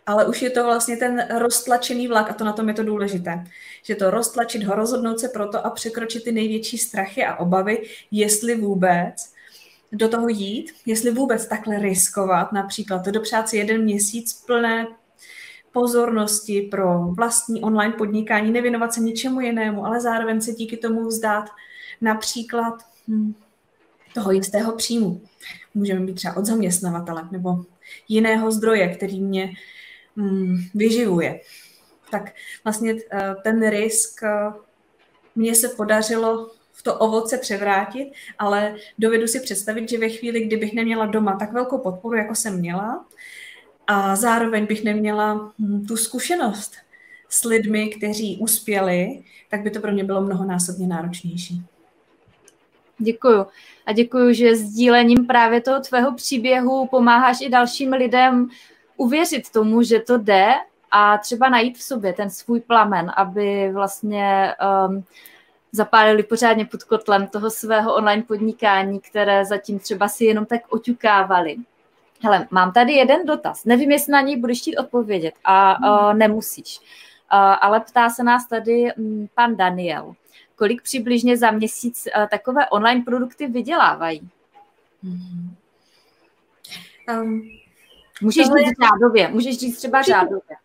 ale už je to vlastně ten roztlačený vlak a to na tom je to důležité. Že to roztlačit ho, rozhodnout se proto a překročit ty největší strachy a obavy, jestli vůbec do toho jít, jestli vůbec takhle riskovat, například to dopřát si jeden měsíc plné pozornosti pro vlastní online podnikání, nevěnovat se ničemu jinému, ale zároveň se díky tomu vzdát například hm, toho jistého příjmu. Můžeme být třeba od zaměstnavatele nebo jiného zdroje, který mě hm, vyživuje. Tak vlastně eh, ten risk eh, mně se podařilo v to ovoce převrátit, ale dovedu si představit, že ve chvíli, kdybych neměla doma tak velkou podporu, jako jsem měla, a zároveň bych neměla hm, tu zkušenost s lidmi, kteří uspěli, tak by to pro mě bylo mnohonásobně náročnější. Děkuju. A děkuju, že sdílením právě toho tvého příběhu pomáháš i dalším lidem uvěřit tomu, že to jde a třeba najít v sobě ten svůj plamen, aby vlastně um, zapálili pořádně pod kotlem toho svého online podnikání, které zatím třeba si jenom tak oťukávali. Hele, mám tady jeden dotaz. Nevím, jestli na něj budeš chtít odpovědět a uh, nemusíš. Uh, ale ptá se nás tady um, pan Daniel. Kolik přibližně za měsíc uh, takové online produkty vydělávají? Um, můžeš říct je... řádově, můžeš říct třeba řádově.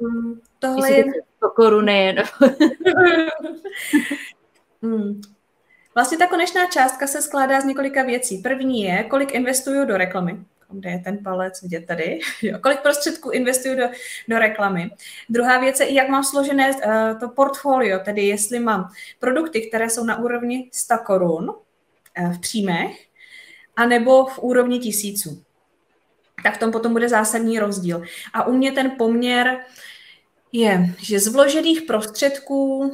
Um, tohle je... To koruny. hmm. Vlastně ta konečná částka se skládá z několika věcí. První je, kolik investuju do reklamy kde je ten palec, vidět tady, jo, kolik prostředků investuju do, do reklamy. Druhá věc je, jak mám složené uh, to portfolio, tedy jestli mám produkty, které jsou na úrovni 100 korun uh, v příjmech, anebo v úrovni tisíců. Tak v tom potom bude zásadní rozdíl. A u mě ten poměr je, že z vložených prostředků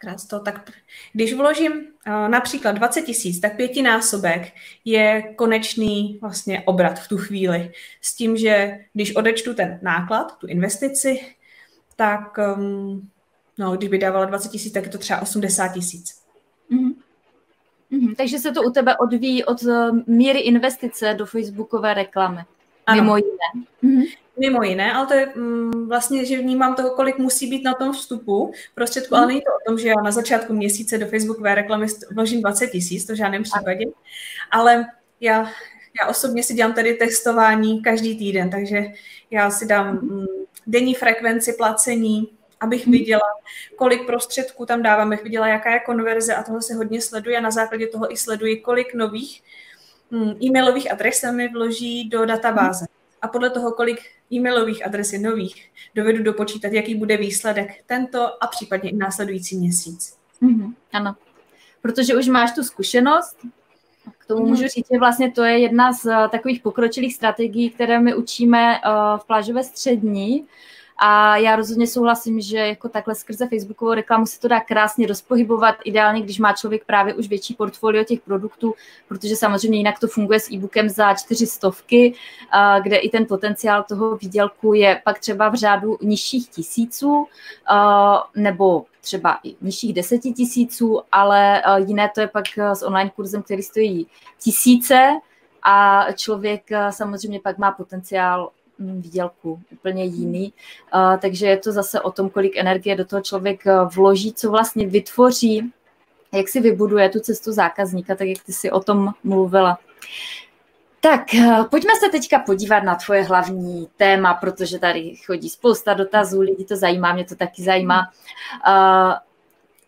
krát to, tak když vložím uh, například 20 tisíc, tak pětinásobek je konečný vlastně obrat v tu chvíli. S tím, že když odečtu ten náklad, tu investici, tak um, no, když by dávala 20 tisíc, tak je to třeba 80 tisíc. Mm-hmm. Mm-hmm. Takže se to u tebe odvíjí od uh, míry investice do facebookové reklamy. Ano. Mimo jiné. Mm-hmm. Mimo jiné, ale to je mm, vlastně, že vnímám toho, kolik musí být na tom vstupu prostředku, ale není to o tom, že já na začátku měsíce do Facebookové reklamy vložím 20 tisíc, to v žádném případě, ale já, já osobně si dělám tady testování každý týden, takže já si dám mm, denní frekvenci placení, abych viděla, kolik prostředků tam dávám, abych viděla, jaká je konverze a tohle se hodně sleduje a na základě toho i sleduji, kolik nových mm, e-mailových adres se mi vloží do databáze a podle toho, kolik e-mailových adres je nových, dovedu dopočítat, jaký bude výsledek tento a případně i následující měsíc. Mm-hmm, ano, protože už máš tu zkušenost, k tomu můžu říct, že vlastně to je jedna z uh, takových pokročilých strategií, které my učíme uh, v plážové střední, a já rozhodně souhlasím, že jako takhle skrze Facebookovou reklamu se to dá krásně rozpohybovat, ideálně, když má člověk právě už větší portfolio těch produktů, protože samozřejmě jinak to funguje s e-bookem za čtyři stovky, kde i ten potenciál toho výdělku je pak třeba v řádu nižších tisíců nebo třeba i nižších deseti tisíců, ale jiné to je pak s online kurzem, který stojí tisíce a člověk samozřejmě pak má potenciál výdělku úplně jiný. Takže je to zase o tom, kolik energie do toho člověk uh, vloží, co vlastně vytvoří, jak si vybuduje tu cestu zákazníka, tak jak ty si o tom mluvila. Tak, uh, pojďme se teďka podívat na tvoje hlavní téma, protože tady chodí spousta dotazů, lidi to zajímá, mě to taky zajímá.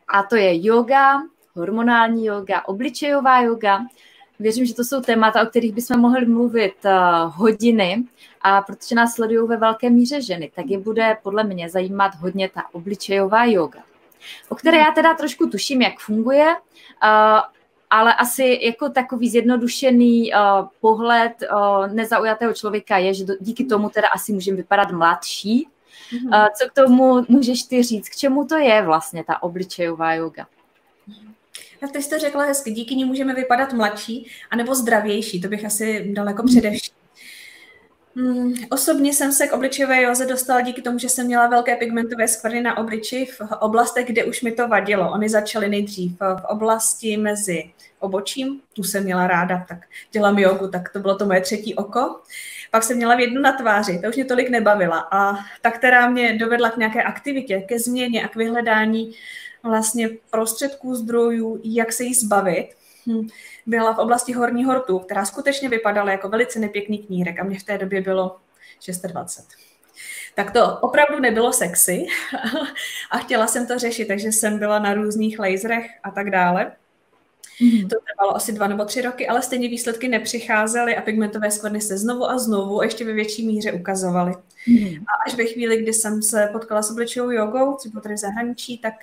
A to je yoga, hormonální yoga, obličejová yoga. Věřím, že to jsou témata, o kterých bychom mohli mluvit uh, hodiny a protože nás sledují ve velké míře ženy, tak je bude podle mě zajímat hodně ta obličejová yoga, o které já teda trošku tuším, jak funguje, uh, ale asi jako takový zjednodušený uh, pohled uh, nezaujatého člověka je, že do, díky tomu teda asi můžeme vypadat mladší. Mm-hmm. Uh, co k tomu můžeš ty říct? K čemu to je vlastně ta obličejová yoga? Tak ty jste řekla hezky, díky ní můžeme vypadat mladší anebo zdravější, to bych asi daleko především. Hmm, osobně jsem se k obličejové józe dostala díky tomu, že jsem měla velké pigmentové skvrny na obliči v oblastech, kde už mi to vadilo. Oni začaly nejdřív v oblasti mezi obočím, tu jsem měla ráda, tak dělám jogu, tak to bylo to moje třetí oko. Pak jsem měla v jednu na tváři, to už mě tolik nebavila. A ta, která mě dovedla k nějaké aktivitě, ke změně a k vyhledání vlastně prostředků, zdrojů, jak se jí zbavit, hm, byla v oblasti Horního rtu, která skutečně vypadala jako velice nepěkný knírek a mě v té době bylo 26. Tak to opravdu nebylo sexy a chtěla jsem to řešit, takže jsem byla na různých laserech a tak dále. Mm-hmm. To trvalo asi dva nebo tři roky, ale stejně výsledky nepřicházely a pigmentové skvrny se znovu a znovu a ještě ve větší míře ukazovaly. Mm-hmm. A až ve chvíli, kdy jsem se potkala s obličejovou jogou, co bylo tady v zahraničí, tak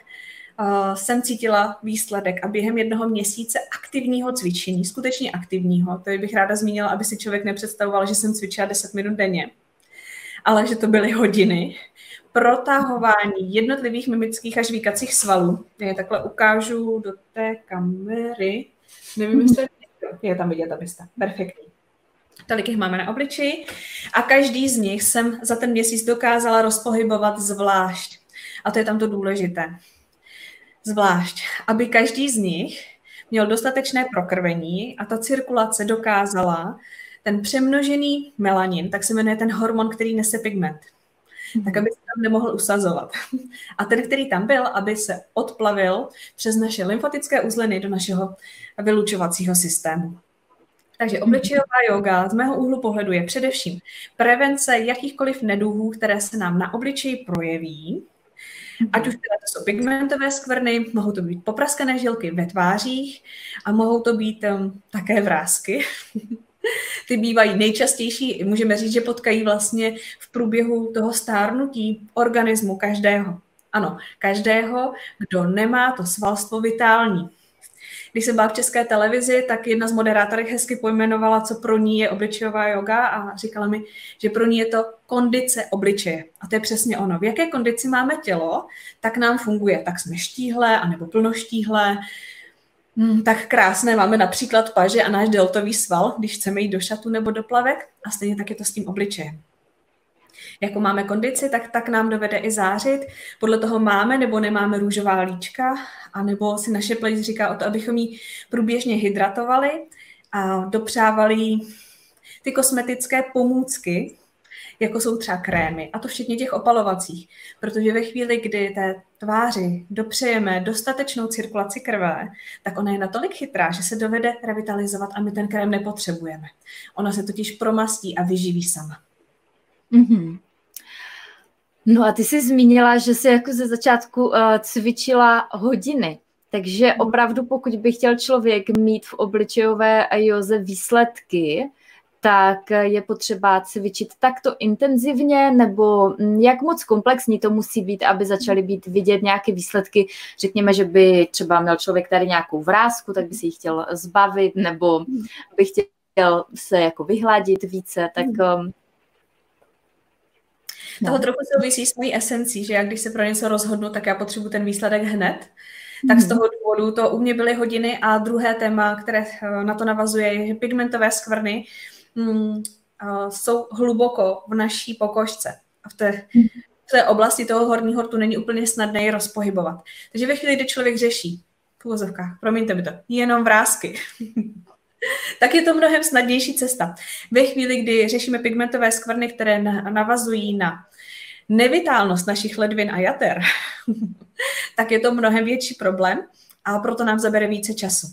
uh, jsem cítila výsledek a během jednoho měsíce aktivního cvičení, skutečně aktivního, to bych ráda zmínila, aby si člověk nepředstavoval, že jsem cvičila 10 minut denně, ale že to byly hodiny, protahování jednotlivých mimických a žvíkacích svalů. Já takhle ukážu do té kamery. Nevím, jestli je tam vidět, abyste. Perfektní. Tolik jich máme na obličeji. A každý z nich jsem za ten měsíc dokázala rozpohybovat zvlášť. A to je tam to důležité zvlášť, aby každý z nich měl dostatečné prokrvení a ta cirkulace dokázala ten přemnožený melanin, tak se jmenuje ten hormon, který nese pigment, mm-hmm. tak aby se tam nemohl usazovat. A ten, který tam byl, aby se odplavil přes naše lymfatické uzliny do našeho vylučovacího systému. Takže mhm. obličejová yoga z mého úhlu pohledu je především prevence jakýchkoliv neduhů, které se nám na obličeji projeví, Ať už teda to jsou pigmentové skvrny, mohou to být popraskané žilky ve tvářích a mohou to být um, také vrázky. Ty bývají nejčastější, můžeme říct, že potkají vlastně v průběhu toho stárnutí organismu každého. Ano, každého, kdo nemá to svalstvo vitální. Když jsem byla v české televizi, tak jedna z moderátorek hezky pojmenovala, co pro ní je obličejová yoga a říkala mi, že pro ní je to kondice obličeje. A to je přesně ono. V jaké kondici máme tělo, tak nám funguje. Tak jsme štíhlé, anebo plnoštíhlé, Hmm, tak krásné máme například paže a náš deltový sval, když chceme jít do šatu nebo do plavek a stejně tak je to s tím obličejem jako máme kondici, tak, tak nám dovede i zářit. Podle toho máme nebo nemáme růžová líčka, anebo si naše pleť říká o to, abychom ji průběžně hydratovali a dopřávali ty kosmetické pomůcky, jako jsou třeba krémy, a to včetně těch opalovacích. Protože ve chvíli, kdy té tváři dopřejeme dostatečnou cirkulaci krve, tak ona je natolik chytrá, že se dovede revitalizovat a my ten krém nepotřebujeme. Ona se totiž promastí a vyživí sama. Mm-hmm. No a ty jsi zmínila, že jsi jako ze začátku uh, cvičila hodiny. Takže mhm. opravdu, pokud by chtěl člověk mít v obličejové joze výsledky, tak je potřeba cvičit takto intenzivně, nebo jak moc komplexní to musí být, aby začaly být vidět nějaké výsledky. Řekněme, že by třeba měl člověk tady nějakou vrázku, tak by si ji chtěl zbavit, nebo mhm. by chtěl se jako vyhladit více, tak No. Toho trochu souvisí s mojí esencí, že já když se pro něco rozhodnu, tak já potřebuji ten výsledek hned. Tak z mhm. toho důvodu to u mě byly hodiny a druhé téma, které eh, na to navazuje, je, že pigmentové skvrny mm, jsou hluboko v naší pokožce. A v té, mhm. v té oblasti toho horního rtu není úplně snadné je rozpohybovat. Takže ve chvíli, kdy člověk řeší, v úvozovkách, promiňte mi to, jenom vrázky, tak je to mnohem snadnější cesta. Ve chvíli, kdy řešíme pigmentové skvrny, které navazují na nevitálnost našich ledvin a jater, tak je to mnohem větší problém a proto nám zabere více času.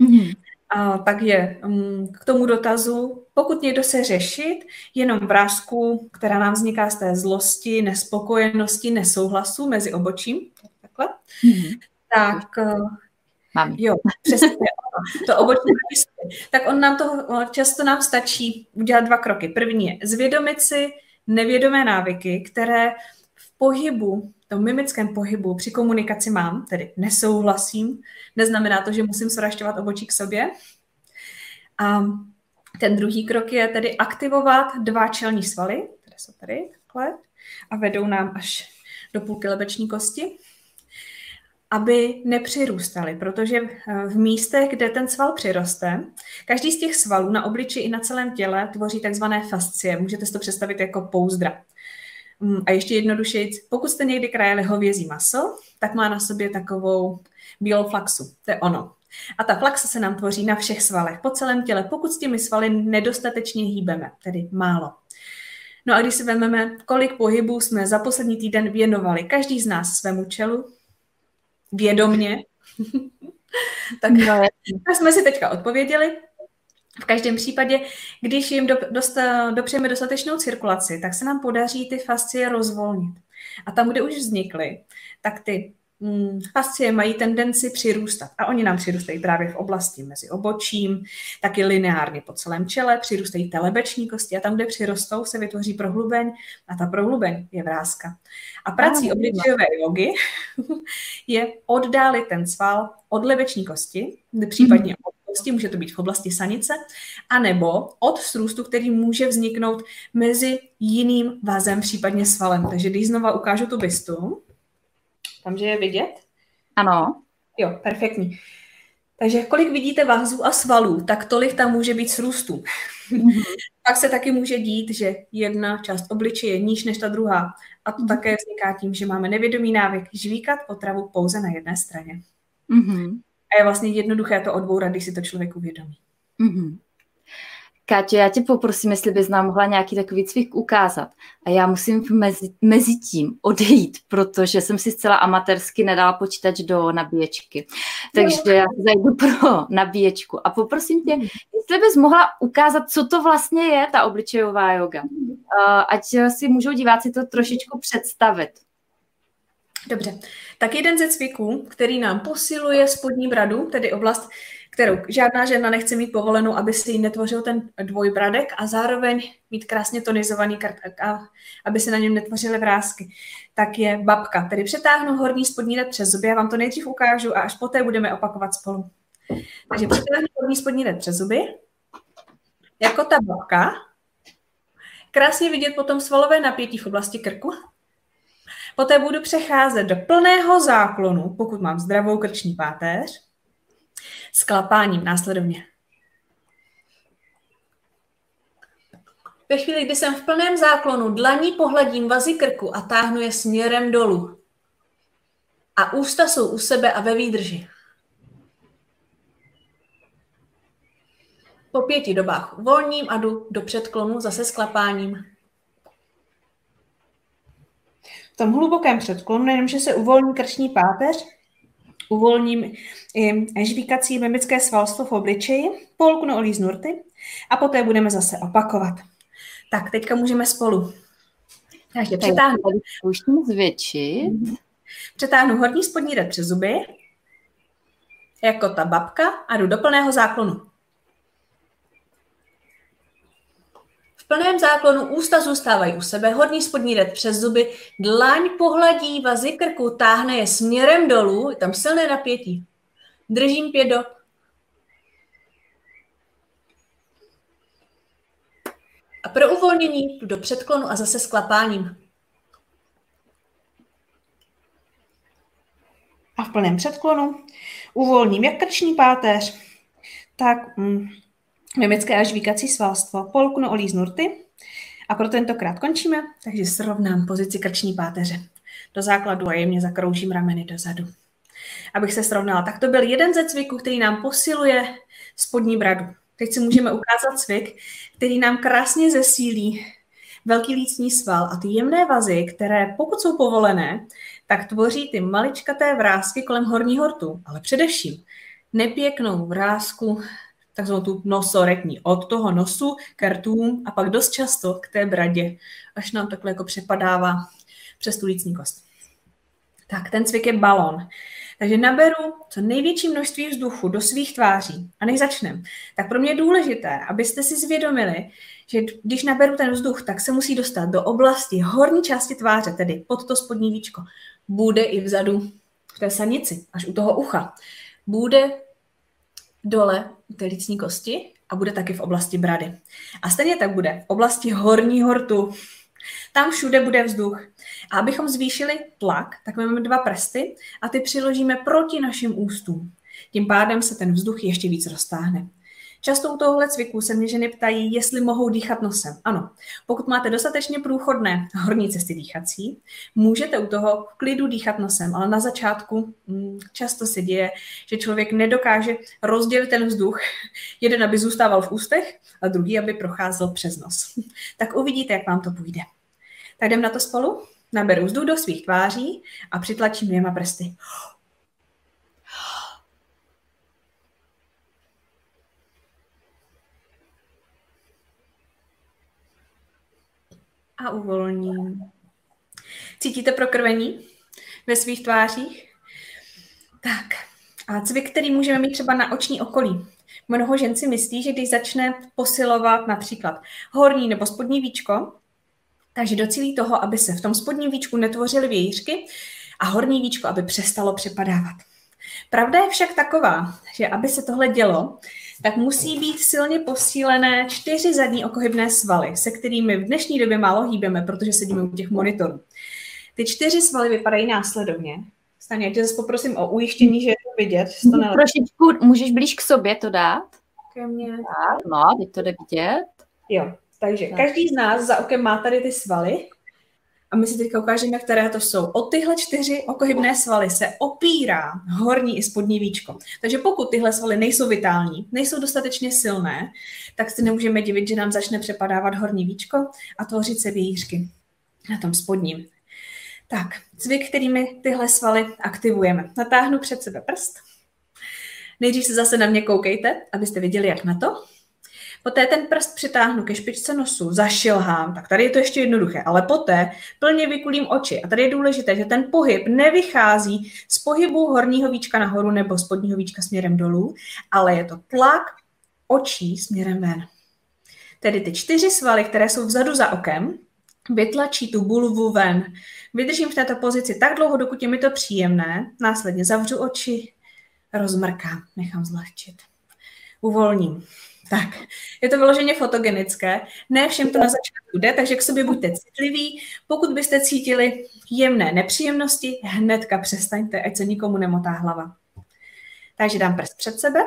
Mm-hmm. A tak je mm, k tomu dotazu, pokud někdo se řešit jenom vrázku, která nám vzniká z té zlosti, nespokojenosti, nesouhlasu mezi obočím, takhle, mm-hmm. tak Mám. jo, přesně to obočí tak on nám to často nám stačí udělat dva kroky. První je zvědomit si nevědomé návyky, které v pohybu, v tom mimickém pohybu při komunikaci mám, tedy nesouhlasím, neznamená to, že musím srašťovat obočí k sobě. A ten druhý krok je tedy aktivovat dva čelní svaly, které jsou tady takhle, a vedou nám až do půlky lebeční kosti aby nepřirůstaly, protože eh, v místech, kde ten sval přiroste, každý z těch svalů na obliči i na celém těle tvoří takzvané fascie. Můžete si to představit jako pouzdra. Mm, a ještě jednodušeji, pokud jste někdy krajeli hovězí maso, tak má na sobě takovou bílou flaxu. To je ono. A ta flaxa se nám tvoří na všech svalech, po celém těle, pokud s těmi svaly nedostatečně hýbeme, tedy málo. No a když si vezmeme, kolik pohybů jsme za poslední týden věnovali každý z nás svému čelu, vědomně. tak, no, tak jsme si teďka odpověděli. V každém případě, když jim do, dost, dopřejeme dostatečnou cirkulaci, tak se nám podaří ty fascie rozvolnit. A tam, kde už vznikly, tak ty fascie mají tendenci přirůstat. A oni nám přirůstají právě v oblasti mezi obočím, taky lineárně po celém čele, přirůstají telebeční kosti a tam, kde přirostou, se vytvoří prohlubeň a ta prohlubeň je vrázka. A prací obličejové jogy je oddálit ten sval od lebeční kosti, případně od kosti, může to být v oblasti sanice, anebo od srůstu, který může vzniknout mezi jiným vazem, případně svalem. Takže když znova ukážu tu bystu, tam, že je vidět? Ano. Jo, perfektní. Takže kolik vidíte vazů a svalů, tak tolik tam může být srůstů. Mm-hmm. Pak se taky může dít, že jedna část obličeje je níž než ta druhá. A to mm-hmm. také vzniká tím, že máme nevědomý návyk žvíkat potravu pouze na jedné straně. Mm-hmm. A je vlastně jednoduché to odbourat, když si to člověk uvědomí. Mm-hmm. Káťo, já tě poprosím, jestli bys nám mohla nějaký takový cvik ukázat. A já musím mezi, mezi tím odejít, protože jsem si zcela amatérsky nedala počítač do nabíječky. Takže já zajdu pro nabíječku. A poprosím tě, jestli bys mohla ukázat, co to vlastně je ta obličejová yoga. Ať si můžou diváci to trošičku představit. Dobře, tak jeden ze cviků, který nám posiluje spodní bradu, tedy oblast kterou žádná žena nechce mít povolenou, aby si netvořil ten dvojbradek a zároveň mít krásně tonizovaný kartek, a aby se na něm netvořily vrázky, tak je babka. Tedy přetáhnu horní spodní red přes zuby, já vám to nejdřív ukážu a až poté budeme opakovat spolu. Takže přetáhnu horní spodní red přes zuby, jako ta babka. Krásně vidět potom svalové napětí v oblasti krku. Poté budu přecházet do plného záklonu, pokud mám zdravou krční páteř s klapáním následovně. Ve chvíli, kdy jsem v plném záklonu, dlaní pohladím vazy krku a táhnu je směrem dolů. A ústa jsou u sebe a ve výdrži. Po pěti dobách uvolním a jdu do předklonu zase s klapáním. V tom hlubokém předklonu nejenom, že se uvolní krční páteř, uvolním i žvíkací mimické svalstvo v obličeji, polknu olíznu rty a poté budeme zase opakovat. Tak, teďka můžeme spolu. Takže přetáhnu. Pouštím zvětšit. Přetáhnu horní spodní red přes zuby, jako ta babka a jdu do plného záklonu. Plném záklonu ústa zůstávají u sebe, horní spodní red přes zuby, dlaň pohladí vazy krku, táhne je směrem dolů, je tam silné napětí. Držím pět do. A pro uvolnění do předklonu a zase s klapáním. A v plném předklonu uvolním jak krční páteř, tak mm, mimické a žvíkací svalstvo. Polknu olíznu rty a pro tentokrát končíme, takže srovnám pozici krční páteře do základu a jemně zakroužím rameny dozadu. Abych se srovnala. Tak to byl jeden ze cviků, který nám posiluje spodní bradu. Teď si můžeme ukázat cvik, který nám krásně zesílí velký lícní sval a ty jemné vazy, které pokud jsou povolené, tak tvoří ty maličkaté vrázky kolem horního rtu, ale především nepěknou vrázku takzvanou tu nosoretní, od toho nosu k rtům a pak dost často k té bradě, až nám takhle jako přepadává přes tu lícní kost. Tak ten cvik je balon. Takže naberu co největší množství vzduchu do svých tváří. A než začnem, tak pro mě je důležité, abyste si zvědomili, že když naberu ten vzduch, tak se musí dostat do oblasti horní části tváře, tedy pod to spodní víčko. Bude i vzadu v té sanici, až u toho ucha. Bude dole u té lícní kosti a bude taky v oblasti brady. A stejně tak bude v oblasti horního rtu. Tam všude bude vzduch. A abychom zvýšili tlak, tak máme dva prsty a ty přiložíme proti našim ústům. Tím pádem se ten vzduch ještě víc roztáhne. Často u tohohle cviku se mě ženy ptají, jestli mohou dýchat nosem. Ano, pokud máte dostatečně průchodné horní cesty dýchací, můžete u toho v klidu dýchat nosem, ale na začátku mm, často se děje, že člověk nedokáže rozdělit ten vzduch, jeden, aby zůstával v ústech a druhý, aby procházel přes nos. Tak uvidíte, jak vám to půjde. Tak jdem na to spolu? Naberu vzduch do svých tváří a přitlačím dvěma prsty. A uvolním. Cítíte prokrvení ve svých tvářích? Tak. A cvik, který můžeme mít třeba na oční okolí. Mnoho žen si myslí, že když začne posilovat například horní nebo spodní víčko, takže docílí toho, aby se v tom spodním víčku netvořily vějířky a horní víčko, aby přestalo přepadávat. Pravda je však taková, že aby se tohle dělo, tak musí být silně posílené čtyři zadní okohybné svaly, se kterými v dnešní době málo hýbeme, protože sedíme u těch monitorů. Ty čtyři svaly vypadají následovně. Staně, já tě zase poprosím o ujištění, že je to vidět. To Trošičku můžeš blíž k sobě to dát? Ke mně. No, teď to jde vidět. Jo, takže tak. každý z nás za okem má tady ty svaly a my si teďka ukážeme, které to jsou. O tyhle čtyři okohybné svaly se opírá horní i spodní víčko. Takže pokud tyhle svaly nejsou vitální, nejsou dostatečně silné, tak si nemůžeme divit, že nám začne přepadávat horní víčko a tvořit se vějířky na tom spodním. Tak, cvik, kterými tyhle svaly aktivujeme. Natáhnu před sebe prst. Nejdřív se zase na mě koukejte, abyste viděli, jak na to. Poté ten prst přitáhnu ke špičce nosu, zašilhám, tak tady je to ještě jednoduché, ale poté plně vykulím oči. A tady je důležité, že ten pohyb nevychází z pohybu horního víčka nahoru nebo spodního víčka směrem dolů, ale je to tlak očí směrem ven. Tedy ty čtyři svaly, které jsou vzadu za okem, vytlačí tu bulvu ven. Vydržím v této pozici tak dlouho, dokud je mi to příjemné, následně zavřu oči, rozmrkám, nechám zlehčit. Uvolním. Tak, je to vyloženě fotogenické. Ne všem to na začátku jde, takže k sobě buďte citliví. Pokud byste cítili jemné nepříjemnosti, hnedka přestaňte, ať se nikomu nemotá hlava. Takže dám prst před sebe,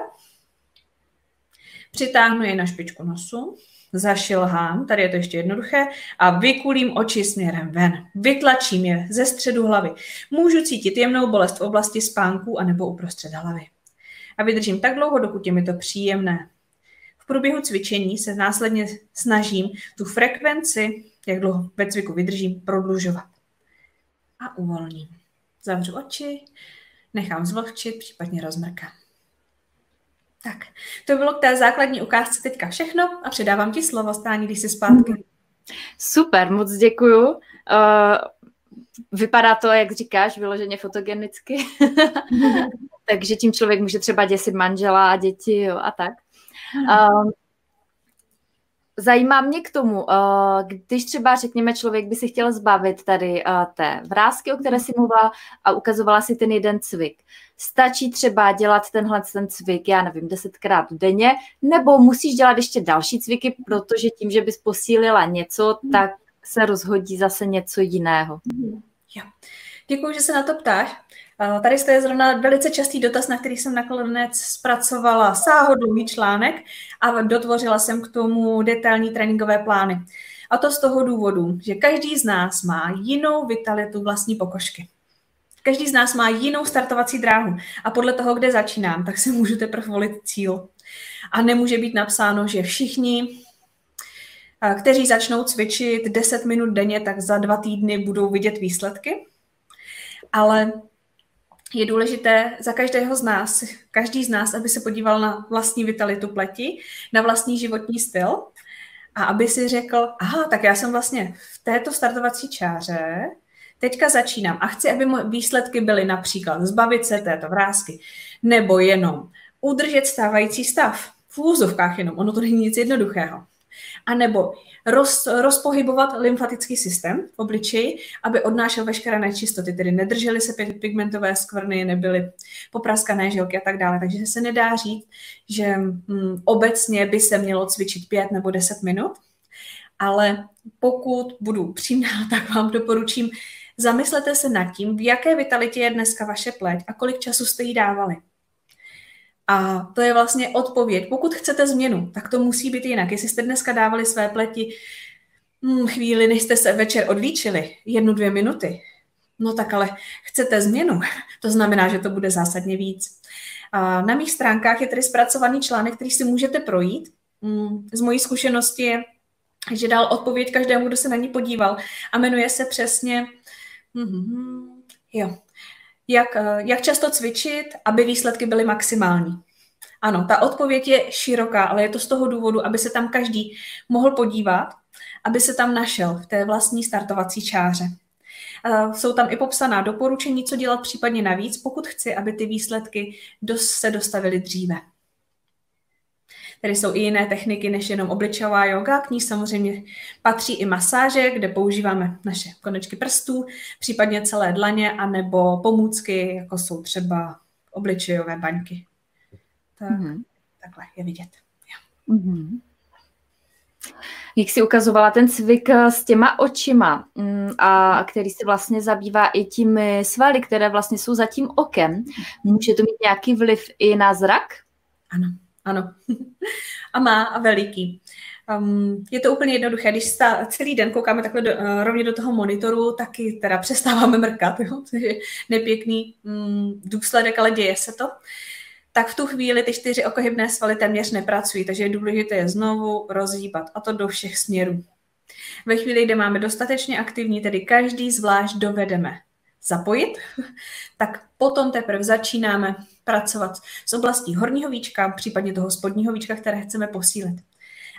přitáhnu je na špičku nosu, zašilhám, tady je to ještě jednoduché, a vykulím oči směrem ven. Vytlačím je ze středu hlavy. Můžu cítit jemnou bolest v oblasti spánku anebo uprostřed hlavy. A vydržím tak dlouho, dokud je mi to příjemné. V průběhu cvičení se následně snažím tu frekvenci, jak dlouho ve cviku vydržím, prodlužovat. A uvolním. Zavřu oči, nechám zvlhčit, případně rozmrkám. Tak, to bylo k té základní ukázce teďka všechno a předávám ti slovo, Stání, když jsi zpátky. Super, moc děkuju. Uh, vypadá to, jak říkáš, vyloženě fotogenicky. Takže tím člověk může třeba děsit manžela a děti jo, a tak. Uh, Zajímá mě k tomu, když třeba, řekněme, člověk by si chtěl zbavit tady té vrázky, o které si mluvila a ukazovala si ten jeden cvik. Stačí třeba dělat tenhle ten cvik, já nevím, desetkrát denně, nebo musíš dělat ještě další cviky, protože tím, že bys posílila něco, tak se rozhodí zase něco jiného. Jo. Děkuji, že se na to ptáš. Tady je zrovna velice častý dotaz, na který jsem nakonec zpracovala sáhodlouhý článek a dotvořila jsem k tomu detailní tréninkové plány. A to z toho důvodu, že každý z nás má jinou vitalitu vlastní pokožky. Každý z nás má jinou startovací dráhu a podle toho, kde začínám, tak si můžu teprve volit cíl. A nemůže být napsáno, že všichni, kteří začnou cvičit 10 minut denně, tak za dva týdny budou vidět výsledky. Ale je důležité za každého z nás, každý z nás, aby se podíval na vlastní vitalitu pleti, na vlastní životní styl a aby si řekl, aha, tak já jsem vlastně v této startovací čáře, teďka začínám a chci, aby moje výsledky byly například zbavit se této vrázky, nebo jenom udržet stávající stav. V úzovkách jenom, ono to není nic jednoduchého. A nebo roz, rozpohybovat lymfatický systém v obličeji, aby odnášel veškeré nečistoty, tedy nedržely se pigmentové skvrny, nebyly popraskané žilky a tak dále. Takže se nedá říct, že hm, obecně by se mělo cvičit pět nebo deset minut, ale pokud budu přímá, tak vám doporučím, zamyslete se nad tím, v jaké vitalitě je dneska vaše pleť a kolik času jste jí dávali. A to je vlastně odpověď. Pokud chcete změnu, tak to musí být jinak. Jestli jste dneska dávali své pleti hmm, chvíli, než jste se večer odlíčili, jednu, dvě minuty, no tak ale chcete změnu. To znamená, že to bude zásadně víc. A na mých stránkách je tedy zpracovaný článek, který si můžete projít. Hmm, z mojí zkušenosti je, že dal odpověď každému, kdo se na ní podíval a jmenuje se přesně hmm, jo, jak, eh, jak často cvičit, aby výsledky byly maximální? Ano, ta odpověď je široká, ale je to z toho důvodu, aby se tam každý mohl podívat, aby se tam našel v té vlastní startovací čáře. Eh, jsou tam i popsaná doporučení, co dělat případně navíc, pokud chci, aby ty výsledky se dostavily dříve. Tady jsou i jiné techniky než jenom obličová yoga. K ní samozřejmě patří i masáže, kde používáme naše konečky prstů, případně celé dlaně, anebo pomůcky, jako jsou třeba obličejové baňky. Tak, mm-hmm. Takhle je vidět. Mm-hmm. Jak si ukazovala ten cvik eh, s těma očima, mm, a který se vlastně zabývá i tím svaly, které vlastně jsou za tím okem, může to mít nějaký vliv i na zrak? Ano. Ano. a má a veliký. Um, je to úplně jednoduché, když sta, celý den koukáme takhle do, uh, rovně do toho monitoru, taky teda přestáváme mrkat, jo? což je nepěkný um, důsledek, ale děje se to. Tak v tu chvíli ty čtyři okohybné svaly téměř nepracují, takže je důležité je znovu rozhýbat a to do všech směrů. Ve chvíli, kdy máme dostatečně aktivní, tedy každý zvlášť dovedeme zapojit, tak potom teprve začínáme pracovat s oblastí horního víčka, případně toho spodního víčka, které chceme posílit.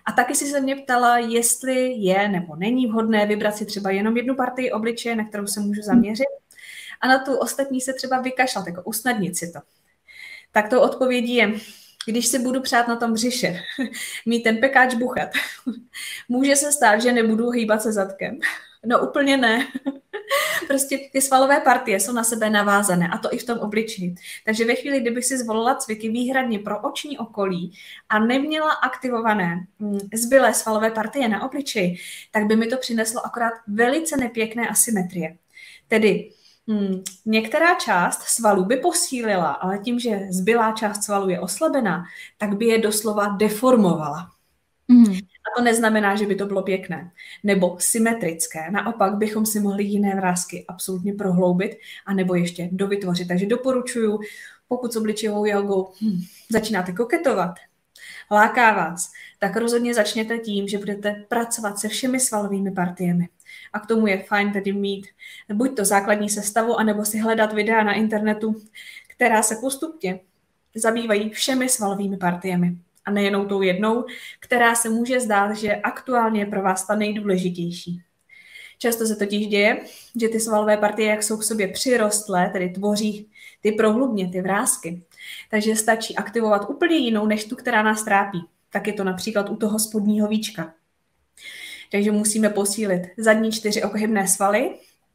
A taky si se mě ptala, jestli je nebo není vhodné vybrat si třeba jenom jednu partii obličeje, na kterou se můžu zaměřit, a na tu ostatní se třeba vykašlat, jako usnadnit si to. Tak to odpovědí je, když si budu přát na tom břiše, mít ten pekáč buchat, může se stát, že nebudu hýbat se zadkem. No úplně ne. prostě ty svalové partie jsou na sebe navázané a to i v tom obličeji. Takže ve chvíli, kdybych si zvolila cviky výhradně pro oční okolí a neměla aktivované mm, zbylé svalové partie na obličeji, tak by mi to přineslo akorát velice nepěkné asymetrie. Tedy Hmm, některá část svalů by posílila, ale tím, že zbylá část svalů je oslabená, tak by je doslova deformovala. Mm. A to neznamená, že by to bylo pěkné nebo symetrické. Naopak bychom si mohli jiné vrázky absolutně prohloubit a nebo ještě dovytvořit. Takže doporučuji, pokud s obličejovou jogou hm, začínáte koketovat, láká vás, tak rozhodně začněte tím, že budete pracovat se všemi svalovými partiemi. A k tomu je fajn tedy mít buď to základní sestavu, anebo si hledat videa na internetu, která se postupně zabývají všemi svalovými partiemi a nejenom tou jednou, která se může zdát, že aktuálně je pro vás ta nejdůležitější. Často se totiž děje, že ty svalové partie, jak jsou k sobě přirostlé, tedy tvoří ty prohlubně, ty vrázky, takže stačí aktivovat úplně jinou, než tu, která nás trápí. Tak je to například u toho spodního víčka. Takže musíme posílit zadní čtyři okohybné svaly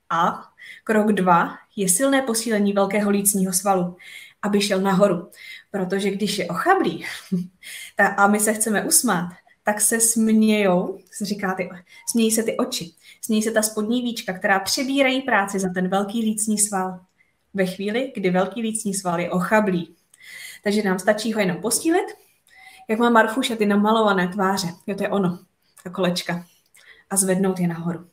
a krok dva je silné posílení velkého lícního svalu, aby šel nahoru. Protože když je ochablý a my se chceme usmát, tak se smějou, říká ty, smějí se ty oči, smějí se ta spodní víčka, která přebírají práci za ten velký lícní sval. Ve chvíli, kdy velký lícní sval je ochablý. Takže nám stačí ho jenom posílit, jak má Marfuša ty namalované tváře. Jo, to je ono, ta kolečka. A zvednout je nahoru.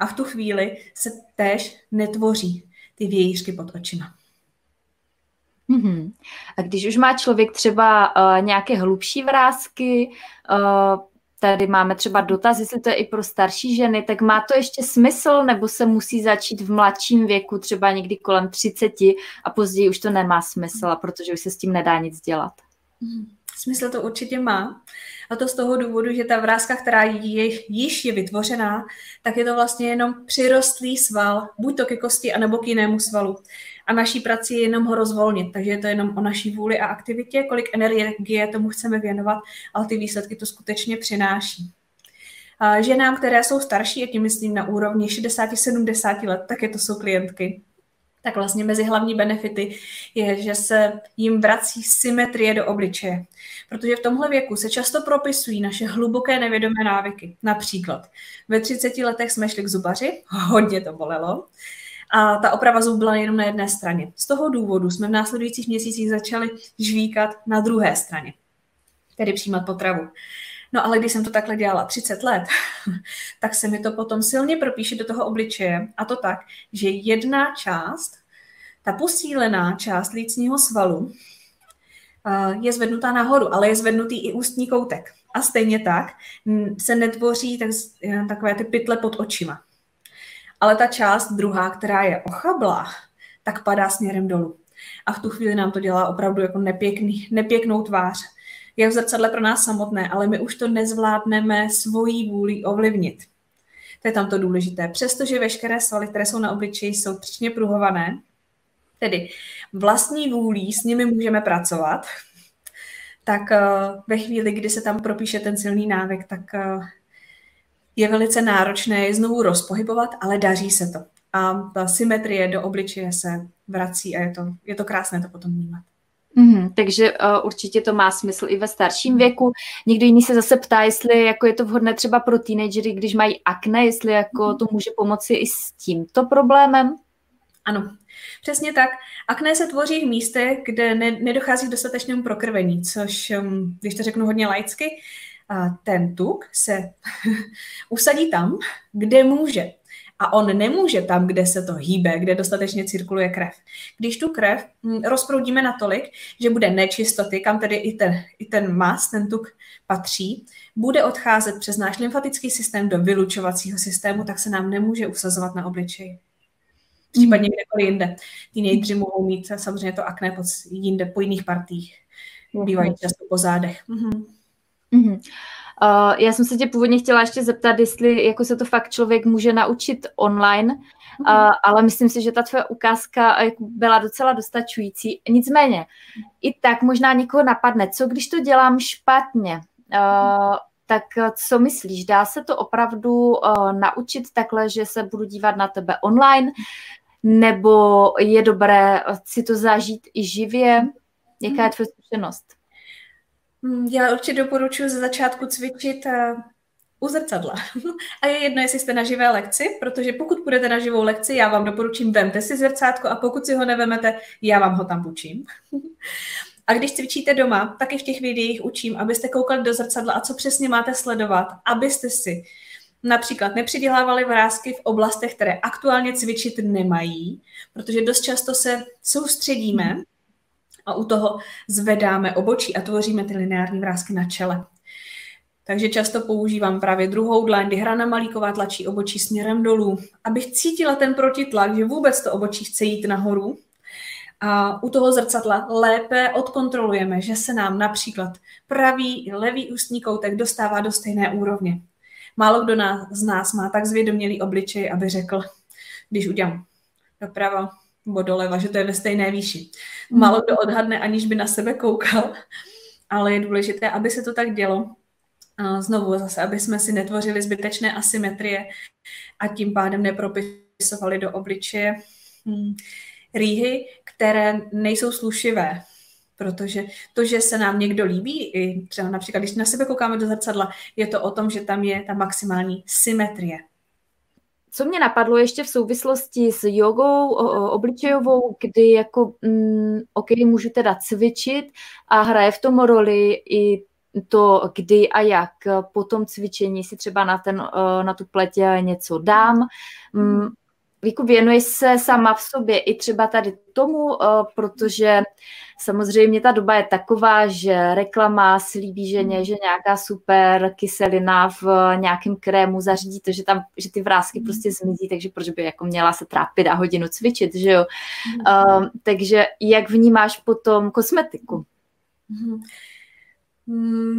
A v tu chvíli se též netvoří ty vějířky pod očima. Mm-hmm. A když už má člověk třeba uh, nějaké hlubší vrázky, uh, tady máme třeba dotaz, jestli to je i pro starší ženy, tak má to ještě smysl, nebo se musí začít v mladším věku, třeba někdy kolem 30 a později už to nemá smysl, protože už se s tím nedá nic dělat? Mm-hmm. Smysl to určitě má. A to z toho důvodu, že ta vrázka, která je, již je vytvořená, tak je to vlastně jenom přirostlý sval, buď to ke kosti, anebo k jinému svalu. A naší prací je jenom ho rozvolnit, takže je to jenom o naší vůli a aktivitě, kolik energie tomu chceme věnovat, ale ty výsledky to skutečně přináší. Ženám, které jsou starší, a tím myslím na úrovni 60-70 let, také to jsou klientky, tak vlastně mezi hlavní benefity je, že se jim vrací symetrie do obličeje. Protože v tomhle věku se často propisují naše hluboké nevědomé návyky. Například ve 30 letech jsme šli k zubaři, hodně to bolelo, a ta oprava zub byla jenom na jedné straně. Z toho důvodu jsme v následujících měsících začali žvíkat na druhé straně, tedy přijímat potravu. No ale když jsem to takhle dělala 30 let, tak se mi to potom silně propíše do toho obličeje a to tak, že jedna část, ta posílená část lícního svalu je zvednutá nahoru, ale je zvednutý i ústní koutek. A stejně tak se netvoří tak, takové ty pytle pod očima. Ale ta část druhá, která je ochablá, tak padá směrem dolů. A v tu chvíli nám to dělá opravdu jako nepěkný, nepěknou tvář je v zrcadle pro nás samotné, ale my už to nezvládneme svojí vůli ovlivnit. To je tam to důležité. Přestože veškeré svaly, které jsou na obličeji, jsou třičně pruhované, tedy vlastní vůlí s nimi můžeme pracovat, tak eh, ve chvíli, kdy se tam propíše ten silný návyk, tak eh, je velice náročné je znovu rozpohybovat, ale daří se to. A ta symetrie do obličeje se vrací a je to, je to krásné to potom vnímat. Mm-hmm, takže uh, určitě to má smysl i ve starším věku. Někdo jiný se zase ptá, jestli jako je to vhodné třeba pro teenagery, když mají akné, jestli jako mm-hmm. to může pomoci i s tímto problémem. Ano, přesně tak. Akné se tvoří v místech, kde ne, nedochází k dostatečnému prokrvení, což, um, když to řeknu hodně laicky, uh, ten tuk se usadí tam, kde může a on nemůže tam, kde se to hýbe, kde dostatečně cirkuluje krev. Když tu krev hm, rozproudíme natolik, že bude nečistoty, kam tedy i ten, i ten mas, ten tuk patří, bude odcházet přes náš lymfatický systém do vylučovacího systému, tak se nám nemůže usazovat na obličeji. Případně kdekoliv jinde. nejdři mohou mít samozřejmě to akné pod jinde, po jiných partích. Bývají často po zádech. Mhm. Mm-hmm. Uh, já jsem se tě původně chtěla ještě zeptat, jestli jako se to fakt člověk může naučit online, uh, ale myslím si, že ta tvoje ukázka jako byla docela dostačující. Nicméně, i tak možná někoho napadne, co když to dělám špatně, uh, tak co myslíš, dá se to opravdu uh, naučit takhle, že se budu dívat na tebe online, nebo je dobré si to zažít i živě? Jaká je tvoje zkušenost? Hmm, já určitě doporučuji ze začátku cvičit eh, u zrcadla. A je jedno, jestli jste na živé lekci, protože pokud půjdete na živou lekci, já vám doporučím, vemte si zrcátko a pokud si ho nevemete, já vám ho tam učím. A když cvičíte doma, taky v těch videích učím, abyste koukali do zrcadla a co přesně máte sledovat, abyste si například nepřidělávali vrázky v oblastech, které aktuálně cvičit nemají, protože dost často se soustředíme a u toho zvedáme obočí a tvoříme ty lineární vrázky na čele. Takže často používám právě druhou dlaň, kdy Hrana Malíková tlačí obočí směrem dolů, abych cítila ten protitlak, že vůbec to obočí chce jít nahoru. A u toho zrcadla lépe odkontrolujeme, že se nám například pravý i levý ústní koutek dostává do stejné úrovně. Málo kdo z nás má tak zvědomělý obličej, aby řekl, když udělám doprava, nebo doleva, že to je ve stejné výši. Hmm. Málo kdo odhadne, aniž by na sebe koukal, ale je důležité, aby se to tak dělo. A znovu zase, aby jsme si netvořili zbytečné asymetrie a tím pádem nepropisovali do obličeje hmm, rýhy, které nejsou slušivé. Protože to, že se nám někdo líbí, i třeba například, když na sebe koukáme do zrcadla, je to o tom, že tam je ta maximální symetrie. Co mě napadlo ještě v souvislosti s jogou obličejovou, kdy jako, mm, ok, můžu teda cvičit a hraje v tom roli i to, kdy a jak po tom cvičení si třeba na, ten, na tu pletě něco dám. Mm, jako věnuješ se sama v sobě i třeba tady tomu, protože Samozřejmě ta doba je taková, že reklama slíbí ženě, hmm. že nějaká super kyselina v nějakém krému zařídí to, že, tam, že ty vrázky hmm. prostě zmizí, takže proč by jako měla se trápit a hodinu cvičit, že jo? Um, takže jak vnímáš potom kosmetiku? Mm,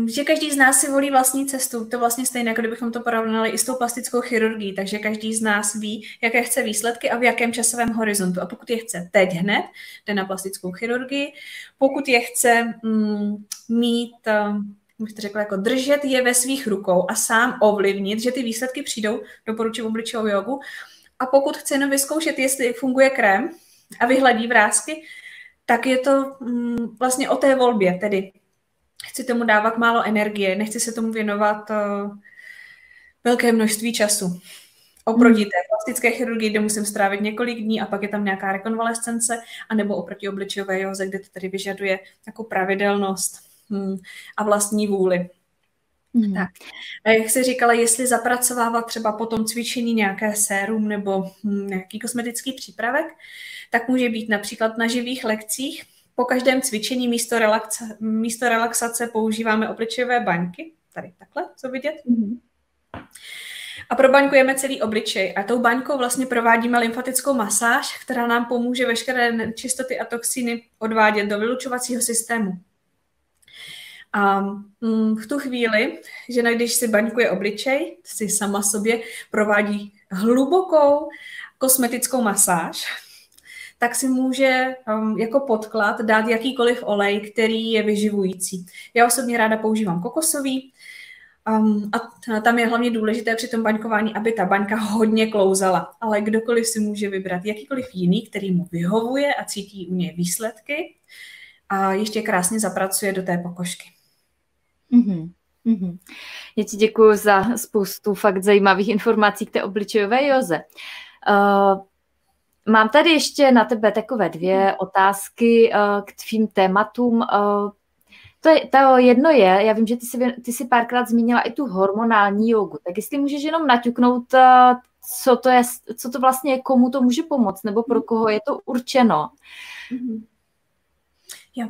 že každý z nás si volí vlastní cestu. To vlastně stejné, jako kdybychom to porovnali i s tou plastickou chirurgií. Takže každý z nás ví, jaké chce výsledky a v jakém časovém horizontu. A pokud je chce teď hned, jde na plastickou chirurgii. Pokud je chce mm, mít, um, bych to řekla, jako držet je ve svých rukou a sám ovlivnit, že ty výsledky přijdou, doporučuji obličovou jogu. A pokud chce jenom vyzkoušet, jestli funguje krém a vyhladí vrázky, tak je to mm, vlastně o té volbě, tedy chci tomu dávat málo energie, nechci se tomu věnovat uh, velké množství času. Oproti hmm. té plastické chirurgii, kde musím strávit několik dní a pak je tam nějaká rekonvalescence, anebo oproti obličové joze, kde to tady vyžaduje jako pravidelnost hmm, a vlastní vůli. Hmm. Tak. A jak jsi říkala, jestli zapracovávat třeba po tom cvičení nějaké sérum nebo hm, nějaký kosmetický přípravek, tak může být například na živých lekcích, po každém cvičení místo, relaxa, místo relaxace používáme obličejové baňky. Tady takhle, co vidět? Mm-hmm. A probaňkujeme celý obličej. A tou baňkou vlastně provádíme lymfatickou masáž, která nám pomůže veškeré čistoty a toxiny odvádět do vylučovacího systému. A mm, v tu chvíli, žena, když si baňkuje obličej, si sama sobě provádí hlubokou kosmetickou masáž, tak si může um, jako podklad dát jakýkoliv olej, který je vyživující. Já osobně ráda používám kokosový, Um, a tam je hlavně důležité při tom baňkování, aby ta baňka hodně klouzala. Ale kdokoliv si může vybrat jakýkoliv jiný, který mu vyhovuje a cítí u něj výsledky a ještě krásně zapracuje do té pokožky. Mm-hmm. Mm-hmm. Já ti děkuji za spoustu fakt zajímavých informací k té obličejové joze. Uh, Mám tady ještě na tebe takové dvě otázky uh, k tvým tématům. Uh, to, je, to jedno je, já vím, že ty jsi, ty jsi párkrát zmínila i tu hormonální jogu, tak jestli můžeš jenom naťuknout, uh, co to je, co to vlastně je, komu to může pomoct, nebo pro koho je to určeno. Mm-hmm. Jo.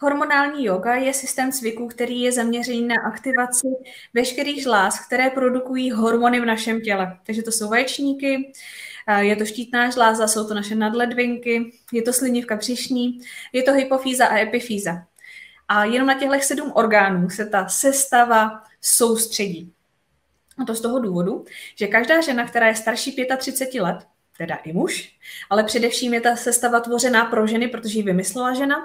Hormonální yoga je systém cviků, který je zaměřený na aktivaci veškerých žláz, které produkují hormony v našem těle. Takže to jsou vaječníky, je to štítná žláza, jsou to naše nadledvinky, je to slinivka břišní, je to hypofýza a epifýza. A jenom na těchto sedm orgánů se ta sestava soustředí. A to z toho důvodu, že každá žena, která je starší 35 let, teda i muž, ale především je ta sestava tvořená pro ženy, protože ji vymyslela žena,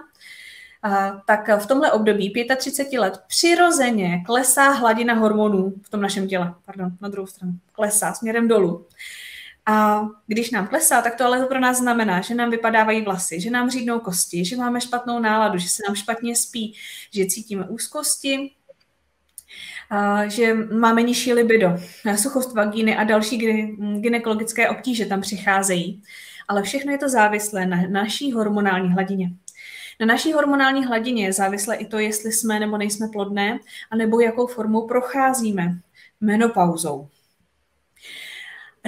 tak v tomhle období 35 let přirozeně klesá hladina hormonů v tom našem těle. Pardon, na druhou stranu. Klesá směrem dolů. A když nám klesá, tak to ale pro nás znamená, že nám vypadávají vlasy, že nám řídnou kosti, že máme špatnou náladu, že se nám špatně spí, že cítíme úzkosti, a že máme nižší libido, suchost vagíny a další gynekologické obtíže tam přicházejí. Ale všechno je to závislé na naší hormonální hladině. Na naší hormonální hladině je závislé i to, jestli jsme nebo nejsme plodné, anebo jakou formou procházíme menopauzou.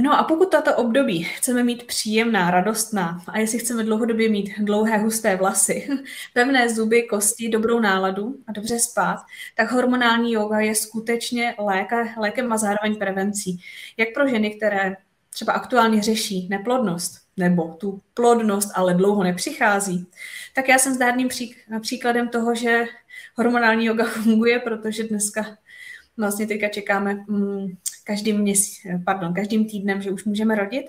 No a pokud tato období chceme mít příjemná, radostná a jestli chceme dlouhodobě mít dlouhé, husté vlasy, pevné zuby, kosti, dobrou náladu a dobře spát, tak hormonální yoga je skutečně léka, lékem a zároveň prevencí. Jak pro ženy, které třeba aktuálně řeší neplodnost nebo tu plodnost, ale dlouho nepřichází, tak já jsem zdárným příkladem toho, že hormonální yoga funguje, protože dneska vlastně teďka čekáme mm, každým, měsíc, pardon, každým týdnem, že už můžeme rodit,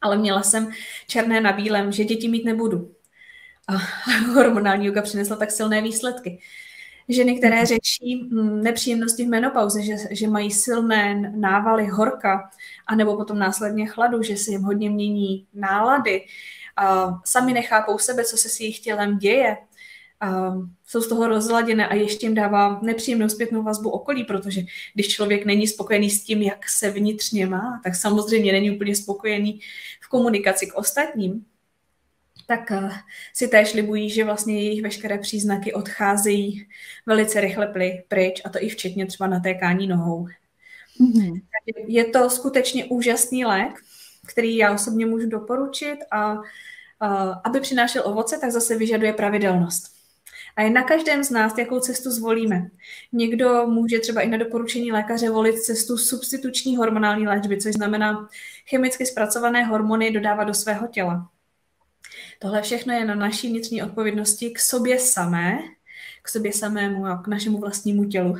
ale měla jsem černé na bílém, že děti mít nebudu. A hormonální yoga přinesla tak silné výsledky. Ženy, které mhm. řeší mm, nepříjemnosti v menopauze, že, že mají silné návaly horka, anebo potom následně chladu, že se jim hodně mění nálady, a sami nechápou sebe, co se s jejich tělem děje, a jsou z toho rozladěné a ještě jim dává nepříjemnou zpětnou vazbu okolí, protože když člověk není spokojený s tím, jak se vnitřně má, tak samozřejmě není úplně spokojený v komunikaci k ostatním, tak eh, si též libují, že vlastně jejich veškeré příznaky odcházejí velice rychle pryč, a to i včetně třeba natékání nohou. Mm-hmm. Je to skutečně úžasný lék, který já osobně můžu doporučit a, a aby přinášel ovoce, tak zase vyžaduje pravidelnost. A je na každém z nás, jakou cestu zvolíme. Někdo může třeba i na doporučení lékaře volit cestu substituční hormonální léčby, což znamená chemicky zpracované hormony dodávat do svého těla. Tohle všechno je na naší vnitřní odpovědnosti k sobě samé, k sobě samému a k našemu vlastnímu tělu.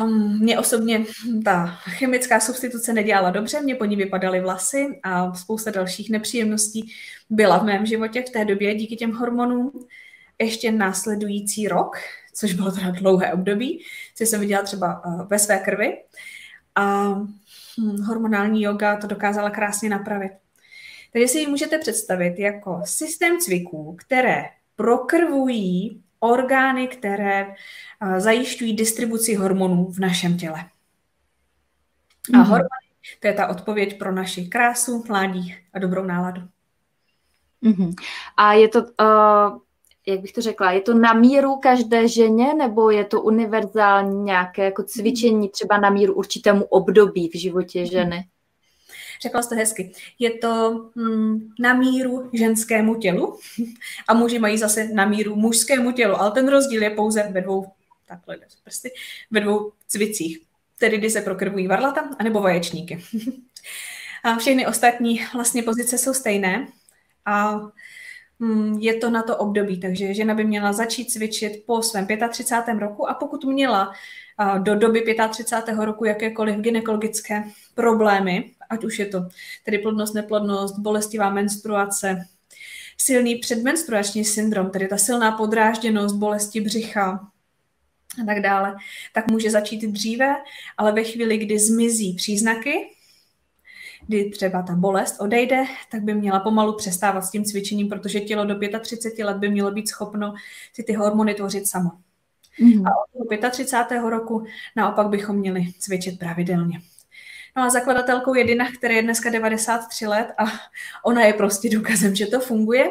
Um, mě osobně ta chemická substituce nedělala dobře, mě po ní vypadaly vlasy a spousta dalších nepříjemností byla v mém životě v té době díky těm hormonům. Ještě následující rok, což bylo teda dlouhé období, což jsem viděla třeba uh, ve své krvi. A hm, hormonální yoga to dokázala krásně napravit. Takže si ji můžete představit jako systém cviků, které prokrvují orgány, které uh, zajišťují distribuci hormonů v našem těle. A mm-hmm. hormony, to je ta odpověď pro naši krásu, mládí a dobrou náladu. Mm-hmm. A je to, uh, jak bych to řekla, je to na míru každé ženě, nebo je to univerzální nějaké jako cvičení třeba na míru určitému období v životě ženy? Řekla jste hezky. Je to mm, na míru ženskému tělu a muži mají zase na míru mužskému tělu, ale ten rozdíl je pouze ve dvou, takhle prsty, ve dvou cvicích, tedy kdy se prokrvují varlata anebo vaječníky. a všechny ostatní vlastně pozice jsou stejné a mm, je to na to období, takže žena by měla začít cvičit po svém 35. roku a pokud měla do doby 35. roku jakékoliv gynekologické problémy, ať už je to tedy plodnost, neplodnost, bolestivá menstruace, silný předmenstruační syndrom, tedy ta silná podrážděnost, bolesti břicha a tak dále, tak může začít dříve, ale ve chvíli, kdy zmizí příznaky, kdy třeba ta bolest odejde, tak by měla pomalu přestávat s tím cvičením, protože tělo do 35 let by mělo být schopno si ty hormony tvořit samo. Mm. A od 35. roku naopak bychom měli cvičit pravidelně. No a zakladatelkou je Dina, která je dneska 93 let a ona je prostě důkazem, že to funguje.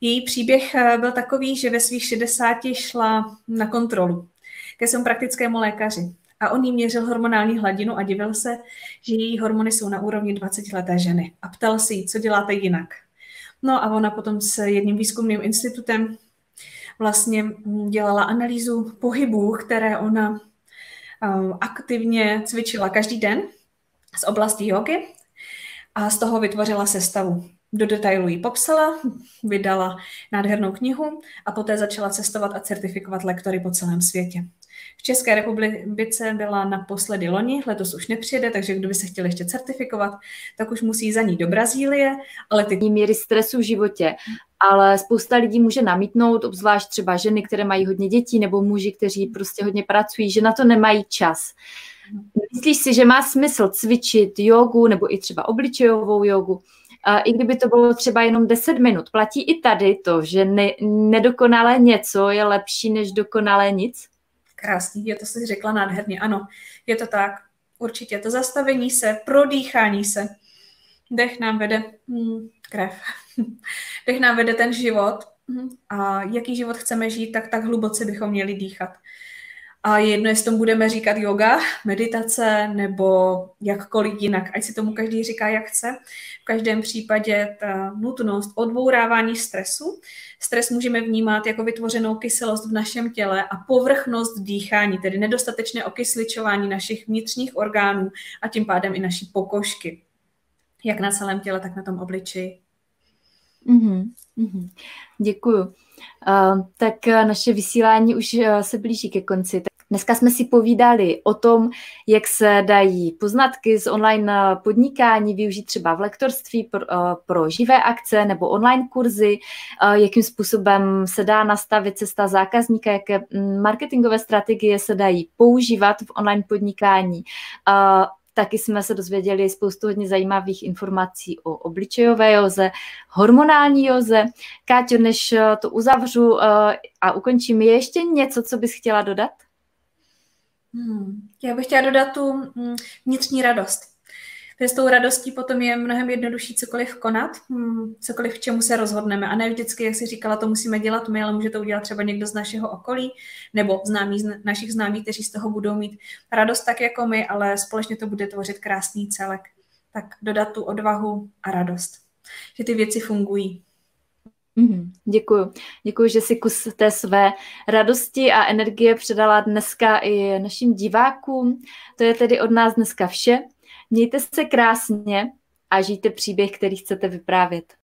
Její příběh eh, byl takový, že ve svých 60 šla na kontrolu ke svému praktickému lékaři. A on jí měřil hormonální hladinu a divil se, že její hormony jsou na úrovni 20 leté ženy. A ptal si jí, co děláte jinak. No a ona potom s jedním výzkumným institutem vlastně dělala analýzu pohybů, které ona eh, aktivně cvičila každý den z oblasti jogy a z toho vytvořila sestavu. Do detailu ji popsala, vydala nádhernou knihu a poté začala cestovat a certifikovat lektory po celém světě. V České republice byla naposledy loni, letos už nepřijede, takže kdo by se chtěl ještě certifikovat, tak už musí za ní do Brazílie, ale ty míry stresu v životě. Ale spousta lidí může namítnout, obzvlášť třeba ženy, které mají hodně dětí, nebo muži, kteří prostě hodně pracují, že na to nemají čas. Myslíš si, že má smysl cvičit jogu nebo i třeba obličejovou jogu, i kdyby to bylo třeba jenom 10 minut. Platí i tady to, že ne, nedokonalé něco je lepší než dokonalé nic? Krásný, je to si řekla nádherně. Ano, je to tak. Určitě to zastavení se, prodýchání se. Dech nám vede hmm, krev. Dech nám vede ten život. Hmm, a jaký život chceme žít, tak tak hluboce bychom měli dýchat. A je jedno, jestli tomu budeme říkat yoga, meditace nebo jakkoliv jinak, ať si tomu každý říká, jak chce. V každém případě ta nutnost odbourávání stresu. Stres můžeme vnímat jako vytvořenou kyselost v našem těle a povrchnost dýchání, tedy nedostatečné okysličování našich vnitřních orgánů a tím pádem i naší pokožky. Jak na celém těle, tak na tom obličeji. Mm-hmm. Děkuju. Tak naše vysílání už uh, se blíží ke konci. Dneska jsme si povídali o tom, jak se dají poznatky z online podnikání využít třeba v lektorství pro, pro živé akce nebo online kurzy, jakým způsobem se dá nastavit cesta zákazníka, jaké marketingové strategie se dají používat v online podnikání. Eh, taky jsme se dozvěděli spoustu hodně zajímavých informací o obličejové joze, hormonální joze. Káťo, než to uzavřu a ukončím, je ještě něco, co bys chtěla dodat? Hmm. Já bych chtěla dodat tu hmm, vnitřní radost. Protože s tou radostí potom je mnohem jednodušší cokoliv konat, hmm, cokoliv k čemu se rozhodneme. A ne vždycky, jak jsi říkala, to musíme dělat my, ale může to udělat třeba někdo z našeho okolí nebo známí, z našich známých, kteří z toho budou mít radost tak jako my, ale společně to bude tvořit krásný celek. Tak dodat tu odvahu a radost, že ty věci fungují. Mm, děkuju. Děkuju, že si kus té své radosti a energie předala dneska i našim divákům. To je tedy od nás dneska vše. Mějte se krásně a žijte příběh, který chcete vyprávět.